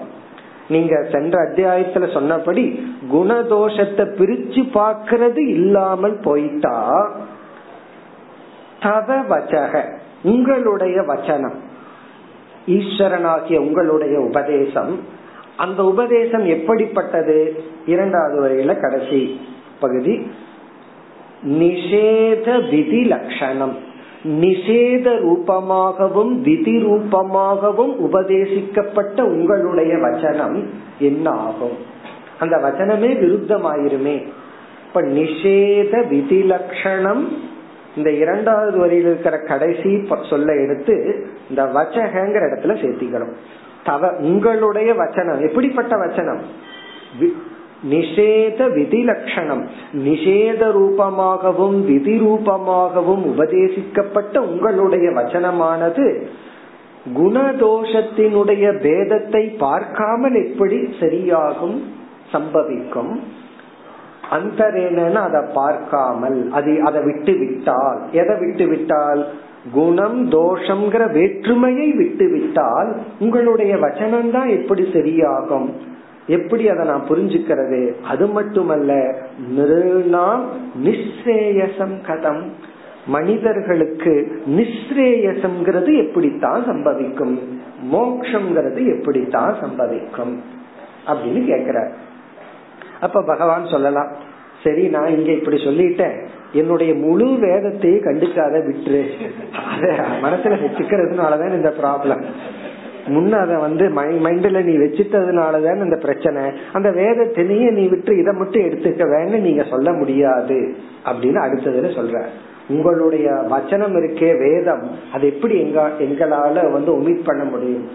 நீங்க சென்ற அத்தியாயத்துல சொன்னபடி குணதோஷத்தை பிரிச்சு பார்க்கறது இல்லாமல் போயிட்டா தவ வச்சக உங்களுடைய வச்சனம் ஈஸ்வரனாகிய உங்களுடைய உபதேசம் அந்த உபதேசம் எப்படிப்பட்டது? இரண்டாவது வரையில கடைசி பகுதி. நிஷேத விதி லட்சணம் நிஷேத ரூபமாகவும் விதி ரூபமாகவும் உபதேசிக்கப்பட்ட உங்களுடைய வச்சனம் என்ன ஆகும் அந்த வச்சனமே விருத்தமாயிருமே. இப்ப நிஷேத விதி லட்சணம் இந்த இரண்டாவது வரியில் இருக்கிற கடைசி சொல்ல எடுத்து இந்த வச்சகங்கிற இடத்துல சேர்த்திக்கணும். தவ உங்களுடைய வச்சனம். எப்படிப்பட்ட வச்சனம்? நிஷேத விதி லட்சணம் நிஷேத ரூபமாகவும் விதி ரூபமாகவும் உபதேசிக்கப்பட்ட உங்களுடைய வச்சனமானது குணதோஷத்தினுடைய பேதத்தை பார்க்காமல் எப்படி சரியாகும் சம்பவிக்கும்? அந்தரேன அதை பார்க்காமல் அது அதை விட்டு விட்டால் எதை விட்டு விட்டால் குணம் தோஷம்ங்கிற வேற்றுமையை விட்டுவிட்டால் உங்களுடைய வச்சனம் தான் எப்படி சரியாகும்? எப்படி அதை நான் புரிஞ்சுக்கிறது? அது மட்டுமல்ல நிருணாம் நிஸ்ரேயசம் கதம். மனிதர்களுக்கு நிஸ்ரேயசம்ங்கிறது எப்படித்தான் சம்பவிக்கும்? மோக்ஷங்கிறது எப்படித்தான் சம்பவிக்கும்? அப்படின்னு கேக்குறார் அப்ப பகவான் சொல்லலாம் சரி நான் இங்க இப்படி சொல்லிட்டேன். என்னுடைய முழு வேதத்தையே கண்டுக்காத விட்டுரு அத மனசுல வச்சுக்கிறதுனாலதான் இந்த ப்ராப்ளம் முன்ன அத வந்து மைண்ட்ல நீ வச்சுட்டதுனாலதான் இந்த பிரச்சனை. அந்த வேதத்தினையே நீ விட்டு இதை மட்டும் எடுத்துக்க வேணும் நீங்க சொல்ல முடியாது. அப்படின்னு அடுத்ததுல சொல்ற. உங்களுடைய வச்சனம் இருக்கே வேதம். அது எப்படி எங்க எங்களால வந்து ஒமிட் பண்ண முடியும்?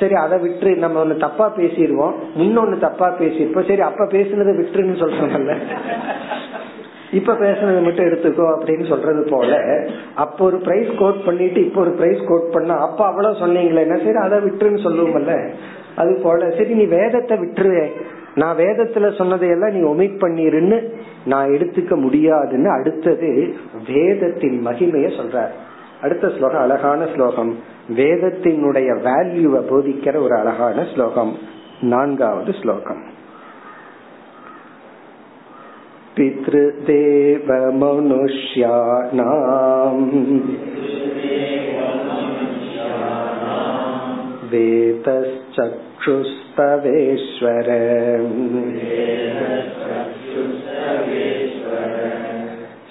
சரி அதை விட்டு நம்ம ஒண்ணு தப்பா பேசிடுவோம். முன்னொன்னு தப்பா பேசிருப்போம் சரி அப்ப பேசுனதை விட்டுருன்னு சொல்றோம்ல. இப்ப பேசுனது மட்டும் எடுத்துக்கோ அப்படின்னு சொல்றது போல அப்ப ஒரு பிரைஸ் கோட் பண்ணிட்டு இப்ப ஒரு பிரைஸ் கோட் பண்ணா அப்ப அவ்வளவு சொன்னீங்களே என்ன சரி அதை விட்டுருன்னு சொல்லுவோம்ல. அது போல சரி நீ வேதத்தை விட்டுருவே நான் வேதத்துல சொன்னதையெல்லாம் நீ ஒமிட் பண்ணிருன்னு நான் எடுத்துக்க முடியாதுன்னு அடுத்தது வேதத்தின் மகிமைய சொல்ற அடுத்த ஸ்லோகம் அழகான ஸ்லோகம். வேதத்தினுடைய வேல்யூவை போதிக்கிற ஒரு அழகான ஸ்லோகம். நான்காவது ஸ்லோகம். पितृदेवमनुष्याणाम् वेतश्चक्षुस्तवेश्वर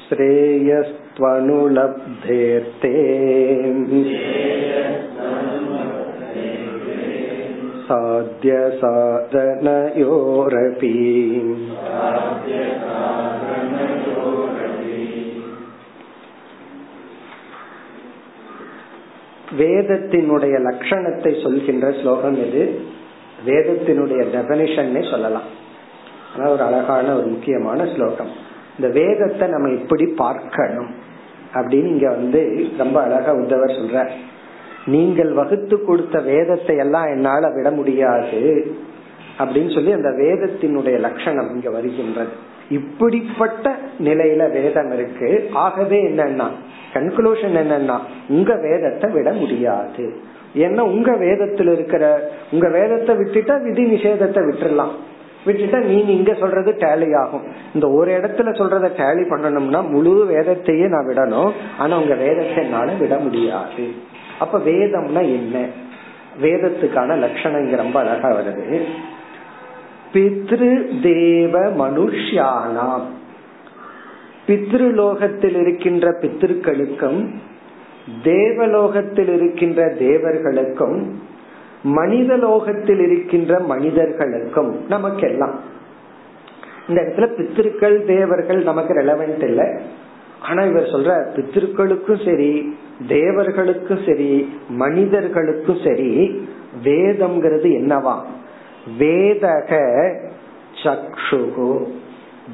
श्रेयस्त्वनुलब्धेर्ते साध्य வேதத்தினுடைய லட்சணத்தை சொல்கின்ற ஸ்லோகம் இது வேதத்தினுடைய டெபனிஷன்னே சொல்லலாம். ஆனால் ஒரு அழகான ஒரு முக்கியமான ஸ்லோகம். இந்த வேதத்தை நம்ம எப்படி பார்க்கணும் அப்படின்னு இங்க வந்து ரொம்ப அழகா உத்தவர் சொல்ற நீங்கள் வகுத்து கொடுத்த வேதத்தை எல்லாம் என்னால விட முடியாது அப்படின்னு சொல்லி அந்த வேதத்தினுடைய லட்சணம் இங்க வருகின்றது. இப்படிப்பட்ட நிலையில வேதம் இருக்கு. ஆகவே என்னன்னா கன்க்ளூஷன் என்னன்னா உங்க வேதத்தை விட முடியாது. ஏன்னா உங்க வேதத்துல இருக்கிற உங்க வேதத்தை விட்டுட்டா விதி நிஷேதத்தை விட்டுறலாம். விட்டுட்டா நீ இங்க சொல்றது டேலி ஆகும். இந்த ஒரு இடத்துல சொல்றத டேலி பண்ணணும்னா முழு வேதத்தையே நான் விடணும். ஆனா உங்க வேதத்தை என்னால விட முடியாது. அப்ப வேதம்னா என்ன? வேதத்துக்கான லட்சணம் இங்க ரொம்ப அழகா வருது. பித்ரு தேவ மனுஷ்யானாம். பித்ருலோகத்தில் இருக்கின்ற பித்திருக்களுக்கும் தேவலோகத்தில் இருக்கின்ற தேவர்களுக்கும் மனித லோகத்தில் இருக்கின்ற மனிதர்களுக்கும் நமக்கெல்லாம். இந்த இடத்துல பித்திருக்கள் தேவர்கள் நமக்கு ரெலவென்ட் இல்லை. ஆனா இவர் சொல்ற பித்திருக்களுக்கும் சரி தேவர்களுக்கும் சரி மனிதர்களுக்கும் சரி வேதம்ங்கிறது என்னவா? வேதக சக்ஷுகு.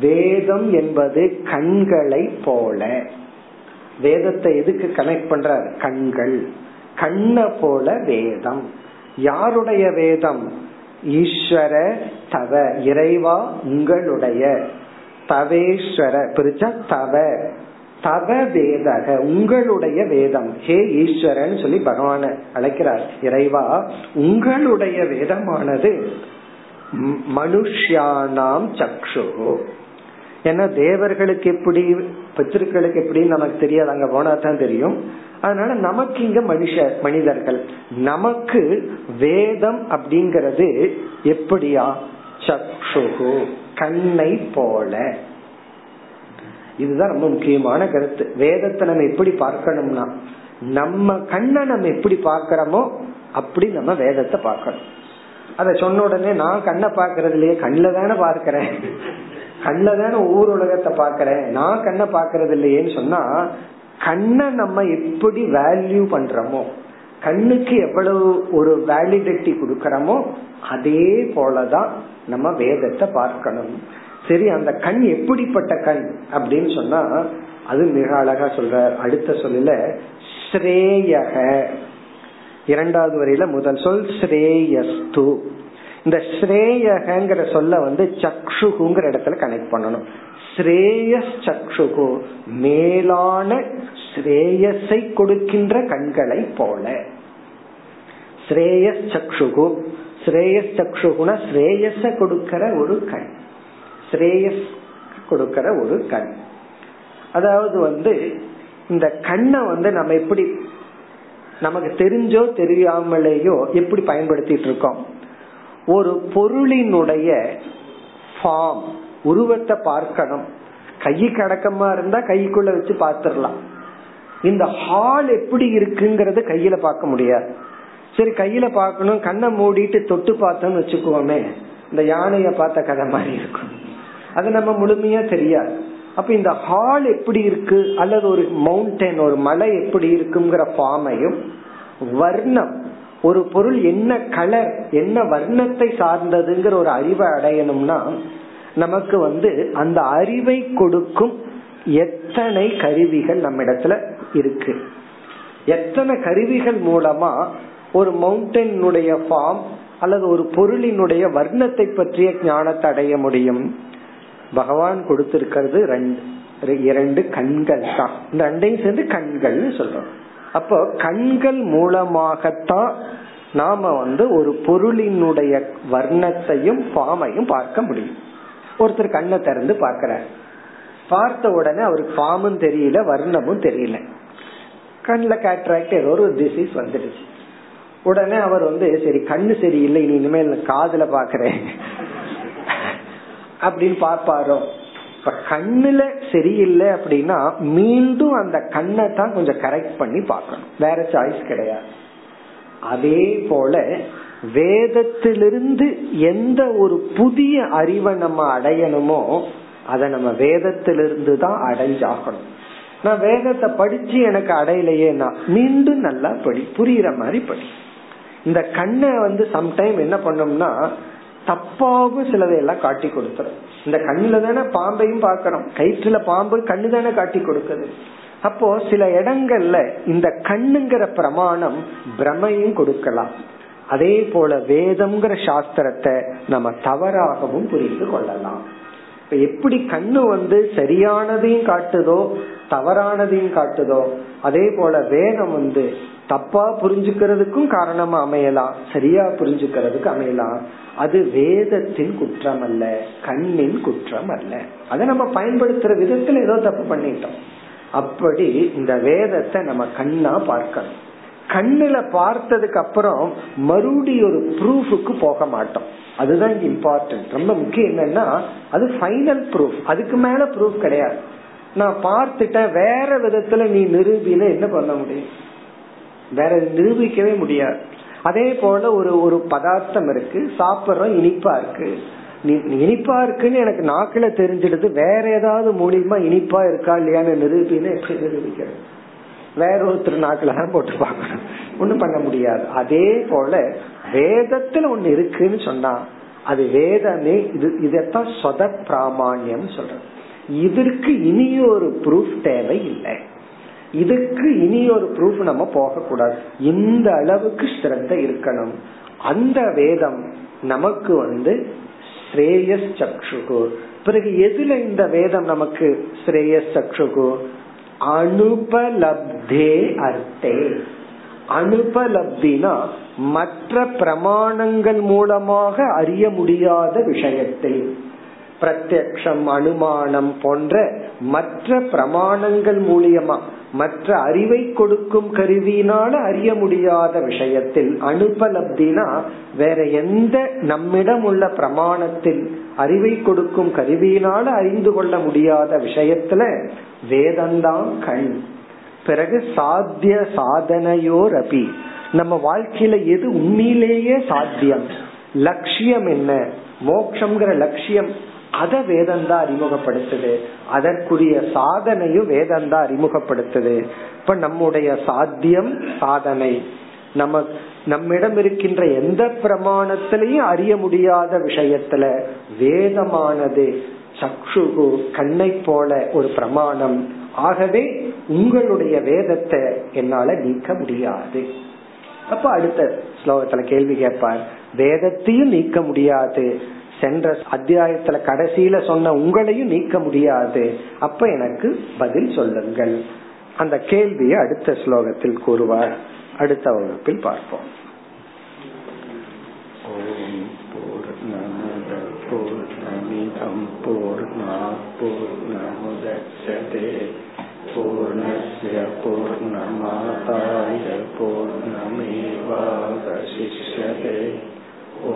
வேதம் என்பது கண்களை போல. வேதத்தை எதுக்கு கனெக்ட் பண்றார்? கண்கள். கண்ண போல வேதம். யாருடைய வேதம்? ஈஸ்வர தவ இறைவா உங்களுடைய. தவேஸ்வர பிரிச்சா தவ. தவ வேதக உங்களுடைய வேதம். ஹே ஈஸ்வரன் சொல்லி பகவான அழைக்கிறார். இறைவா உங்களுடைய வேதமானது மனுஷியானாம் சக்ஷு. ஏன்னா தேவர்களுக்கு எப்படி பித்திருக்களுக்கு எப்படின்னு நமக்கு தெரியாது. அங்க போனா தான் தெரியும். அதனால நமக்கு இங்க மனுஷ மனிதர்கள். நமக்கு வேதம் அப்படிங்கறது எப்படியா? சக்ஷுகு கண்ணை போல. இதுதான் ரொம்ப முக்கியமான கருத்து. வேதத்தை நம்ம எப்படி பார்க்கணும்னா நம்ம கண்ணை நம்ம எப்படி பார்க்கிறோமோ அப்படி நம்ம வேதத்தை பார்க்கணும். அத சொன்ன உடனே நான் கண்ணை பாக்குறது இல்லையே கண்ணில தானே பார்க்கிறேன். கண்ணில தானே ஊர் உலகத்தை பாக்கிறேன் நான் கண்ணை பாக்குறது இல்லையேன்னு சொன்னா கண்ணை நம்ம எப்படி வேல்யூ பண்றோமோ கண்ணுக்கு எவ்வளவு ஒரு வேலிடிட்டி கொடுக்கறோமோ அதே போலதான் நம்ம வேதத்தை பார்க்கணும். சரி அந்த கண் எப்படிப்பட்ட கண் அப்படின்னு சொன்னா அது மிக அழகா சொல்ற அடுத்த சொல்லல ஸ்ரேயக. இரண்டாவது வரையில முதல் சொல் ஸ்ரேயஸ்து. இந்த ஸ்ரேயகங்கிற சொல்ல வந்து சக்ஷுகுங்கிற இடத்துல கனெக்ட் பண்ணணும். ஸ்ரேயஸ் சக்ஷுகு மேலான ஸ்ரேயஸை கொடுக்கின்ற கண்களை போல. ஸ்ரேயஸ் சக்ஷுகு ஸ்ரேயஸ் சக்ஷுகுனா ஸ்ரேயஸ கொடுக்கிற ஒரு கண். ஸ்ரேயஸ் கொடுக்கிற ஒரு கண். அதாவது வந்து இந்த கண்ணை வந்து நம்ம எப்படி நமக்கு தெரிஞ்சோ தெரியாமலேயோ எப்படி பயன்படுத்திட்டு இருக்கோம்? ஒரு பொருளினுடைய ஃபார்ம் உருவத்தை பார்க்கணும். கை அடக்கமா இருந்தா கைக்குள்ள வச்சு பார்த்துடலாம். இந்த ஹால் எப்படி இருக்குங்கறத கையில பார்க்க முடியாது. சரி கையில பார்க்கணும் கண்ணை மூடிட்டு தொட்டு பார்த்தோம்னு வச்சுக்கோமே இந்த யானைய பார்த்த கதை மாதிரி இருக்கும். அது நம்ம முழுமையா தெரியாது. அப்ப இந்த ஹால் எப்படி இருக்கு? அல்லது ஒரு மவுண்டன் ஒரு மலை எப்படி இருக்குங்கிற ஃபார்மையும் வர்ணம் ஒரு பொருள் என்ன கலர் என்ன வர்ணத்தை சார்ந்ததுங்கிற ஒரு அறிவை அடையணும்னா நமக்கு வந்து அந்த அறிவை கொடுக்கும் எத்தனை கருவிகள் நம்ம இடத்துல இருக்கு. எத்தனை கருவிகள் மூலமா ஒரு மவுண்டனுடைய ஃபார்ம் அல்லது ஒரு பொருளினுடைய வர்ணத்தை பற்றிய ஞானத்தை அடைய முடியும்? பகவான் கொடுத்திருக்கிறது ரெண்டு இரண்டு கண்கள் தான். இந்த ரெண்டையும் சேர்ந்து கண்கள் சொல்றோம். அப்போ கண்கள் மூலமாகத்தான் நாம வந்து ஒரு பொருளினுடைய வர்ணத்தையும் பாமையும் பார்க்க முடியும். ஒருத்தர் கண்ணை திறந்து பார்க்கிறார். பார்த்த உடனே அவருக்கு பாமும் தெரியல வர்ணமும் தெரியல. கண்ணில் கேட்ராக்ட் ஏதோ ஒரு டிசீஸ் வந்துடுச்சு. உடனே அவர் வந்து சரி கண்ணு சரியில்லை இனிமேல் காதுல பாக்குறேன் அப்படின்னு பார்ப்பாரோ? இப்ப கண்ணுல சரியில்லை அப்படின்னா மீண்டும் அந்த கண்ணை தான் கொஞ்சம் கரெக்ட் பண்ணி பார்க்கணும். வேற சாய்ஸ் கிடையாது. அதே போல வேதத்திலிருந்து எந்த ஒரு புதிய அறிவை நம்ம அடையணுமோ அதை நம்ம வேதத்திலிருந்து தான் அடைஞ்சாகணும். நான் வேதத்தை படிச்சு எனக்கு அடையலையேனா மீண்டும் நல்லா படி புரியுற மாதிரி படி. இந்த கண்ணை வந்து சம்டைம் என்ன பண்ணோம்னா தப்பாவும் சிலதையெல்லாம் காட்டி கொடுத்துரும். இந்த கண்ணுல தானே பாம்பையும் பார்க்கணும். கயிற்றுல பாம்பு கண்ணு தானே காட்டி கொடுக்குது. அப்போ சில இடங்கள்ல இந்த கண்ணுங்கிற பிரமாணம் பிரமையும் கொடுக்கலாம். அதே போல வேதம்ங்கிற சாஸ்திரத்தை நம்ம தவறாகவும் புரிந்து கொள்ளலாம். இப்ப எப்படி கண்ணு வந்து சரியானதையும் காட்டுதோ தவறானதையும் காட்டுதோ அதே போல வேதம் வந்து தப்பா புரிஞ்சுக்கிறதுக்கும் காரணமா அமையலாம் சரியா புரிஞ்சுக்கிறதுக்கு அமையலாம் அது வேதத்தின் குற்றம் அல்ல கண்ணின் குற்றம் அல்ல அதை நம்ம பயன்படுத்துற விதத்துல ஏதோ தப்பு பண்ணிட்டோம். அப்படி இந்த வேதத்தை நம்ம கண்ணா பார்க்கணும். கண்ணுல பார்த்ததுக்கு அப்புறம் மறுபடி ஒரு ப்ரூஃபுக்கு போக மாட்டோம். அதுதான் இங்க இம்பார்ட்டன்ட் ரொம்ப முக்கியம் என்னன்னா அது ஃபைனல் ப்ரூஃப் அதுக்கு மேல ப்ரூஃப் கிடையாது. நான் பார்த்துட்டேன் வேற விதத்துல நீ நிரூபியில என்ன பண்ண முடியும்? வேற நிரூபிக்கவே முடியாது. அதே போல ஒரு ஒரு பதார்த்தம் இருக்கு சாப்பிடுறோம் இனிப்பா இருக்கு. இனிப்பா இருக்குன்னு எனக்கு நாக்குல தெரிஞ்சிடுது வேற ஏதாவது மூலியமா இனிப்பா இருக்கா இல்லையான்னு நிரூபின்னு எப்படி நிரூபிக்கிறது? வேற ஒருத்தர் நாக்குல தான் போட்டு பார்க்கணும். ஒண்ணும் பண்ண முடியாது. அதே போல வேதத்துல ஒண்ணு இருக்குன்னு சொன்னா அது வேதமே இது இதத்தான் சொத பிராமான்யம் சொல்றது. இதற்கு இனி ஒரு ப்ரூஃப் தேவை இல்லை இதுக்கு இனி ஒரு ப்ரூஃப் நம்ம போக கூடாது இந்த அளவுக்கு ஸ்ரத்த இருக்கணும். அந்த வேதம் நமக்கு வந்து ஸ்ரேயஸ் சக்ஷுகு பிறகு எதுல இந்த வேதம் நமக்கு ஸ்ரேயஸ் சக்ஷுகு அனுபலப்தே அர்த்தே. அனுபலப்தினா மற்ற பிரமாணங்கள் மூலமாக அறிய முடியாத விஷயத்தில் பிரத்யக்ஷம் அனுமானம் போன்ற மற்ற பிரமாணங்கள் மூலியமா மற்ற அறிவை கொடுக்கும் கருவியினால அறிய முடியாத விஷயத்தில் அனுபலப்தினா வேற எந்த நம்மிடம் உள்ள பிரமாணத்தில் அறிவை கொடுக்கும் கருவியினால அறிந்து கொள்ள முடியாத விஷயத்துல வேதந்தான் கண். பிறகு சாத்திய சாதனையோர் அபி நம்ம வாழ்க்கையில எது உண்மையிலேயே சாத்தியம்? லட்சியம் என்ன? மோக்ஷங்கிற லட்சியம் அத வேதந்தா அறிமுகப்படுத்துது. அதற்குரிய சாதனையும் வேதந்தா அறிமுகப்படுத்துது. இப்ப நம்முடைய சாத்தியம் சாதனை. நம்ம நம்மிடம் இருக்கின்ற எந்த பிரமாணத்திலையும் அறிய முடியாத விஷயத்துல வேதமானது சக்ஷுகு கண்ணை போல ஒரு பிரமாணம். ஆகவே உங்களுடைய வேதத்தை என்னால நீக்க முடியாது. அப்ப அடுத்த ஸ்லோகத்துல கேள்வி கேட்பார். வேதத்தையும் நீக்க முடியாது. சென்ற அத்தியாயத்துல கடைசியில சொன்ன உங்களையும் நீக்க முடியாது. அப்ப எனக்கு பதில் சொல்லுங்கள். அந்த கேள்வியை அடுத்த ஸ்லோகத்தில் கூறுவார். அடுத்த வகுப்பில் பார்ப்போம். ஓம் பூர்ணமத பூர்ணமிதம் பூர்ணா பூர்ணமுதச்சதே பூர்ணஸ்ய பூர்ணமாதாய பூர்ணமேவாவசிஷ்யதே. ஓ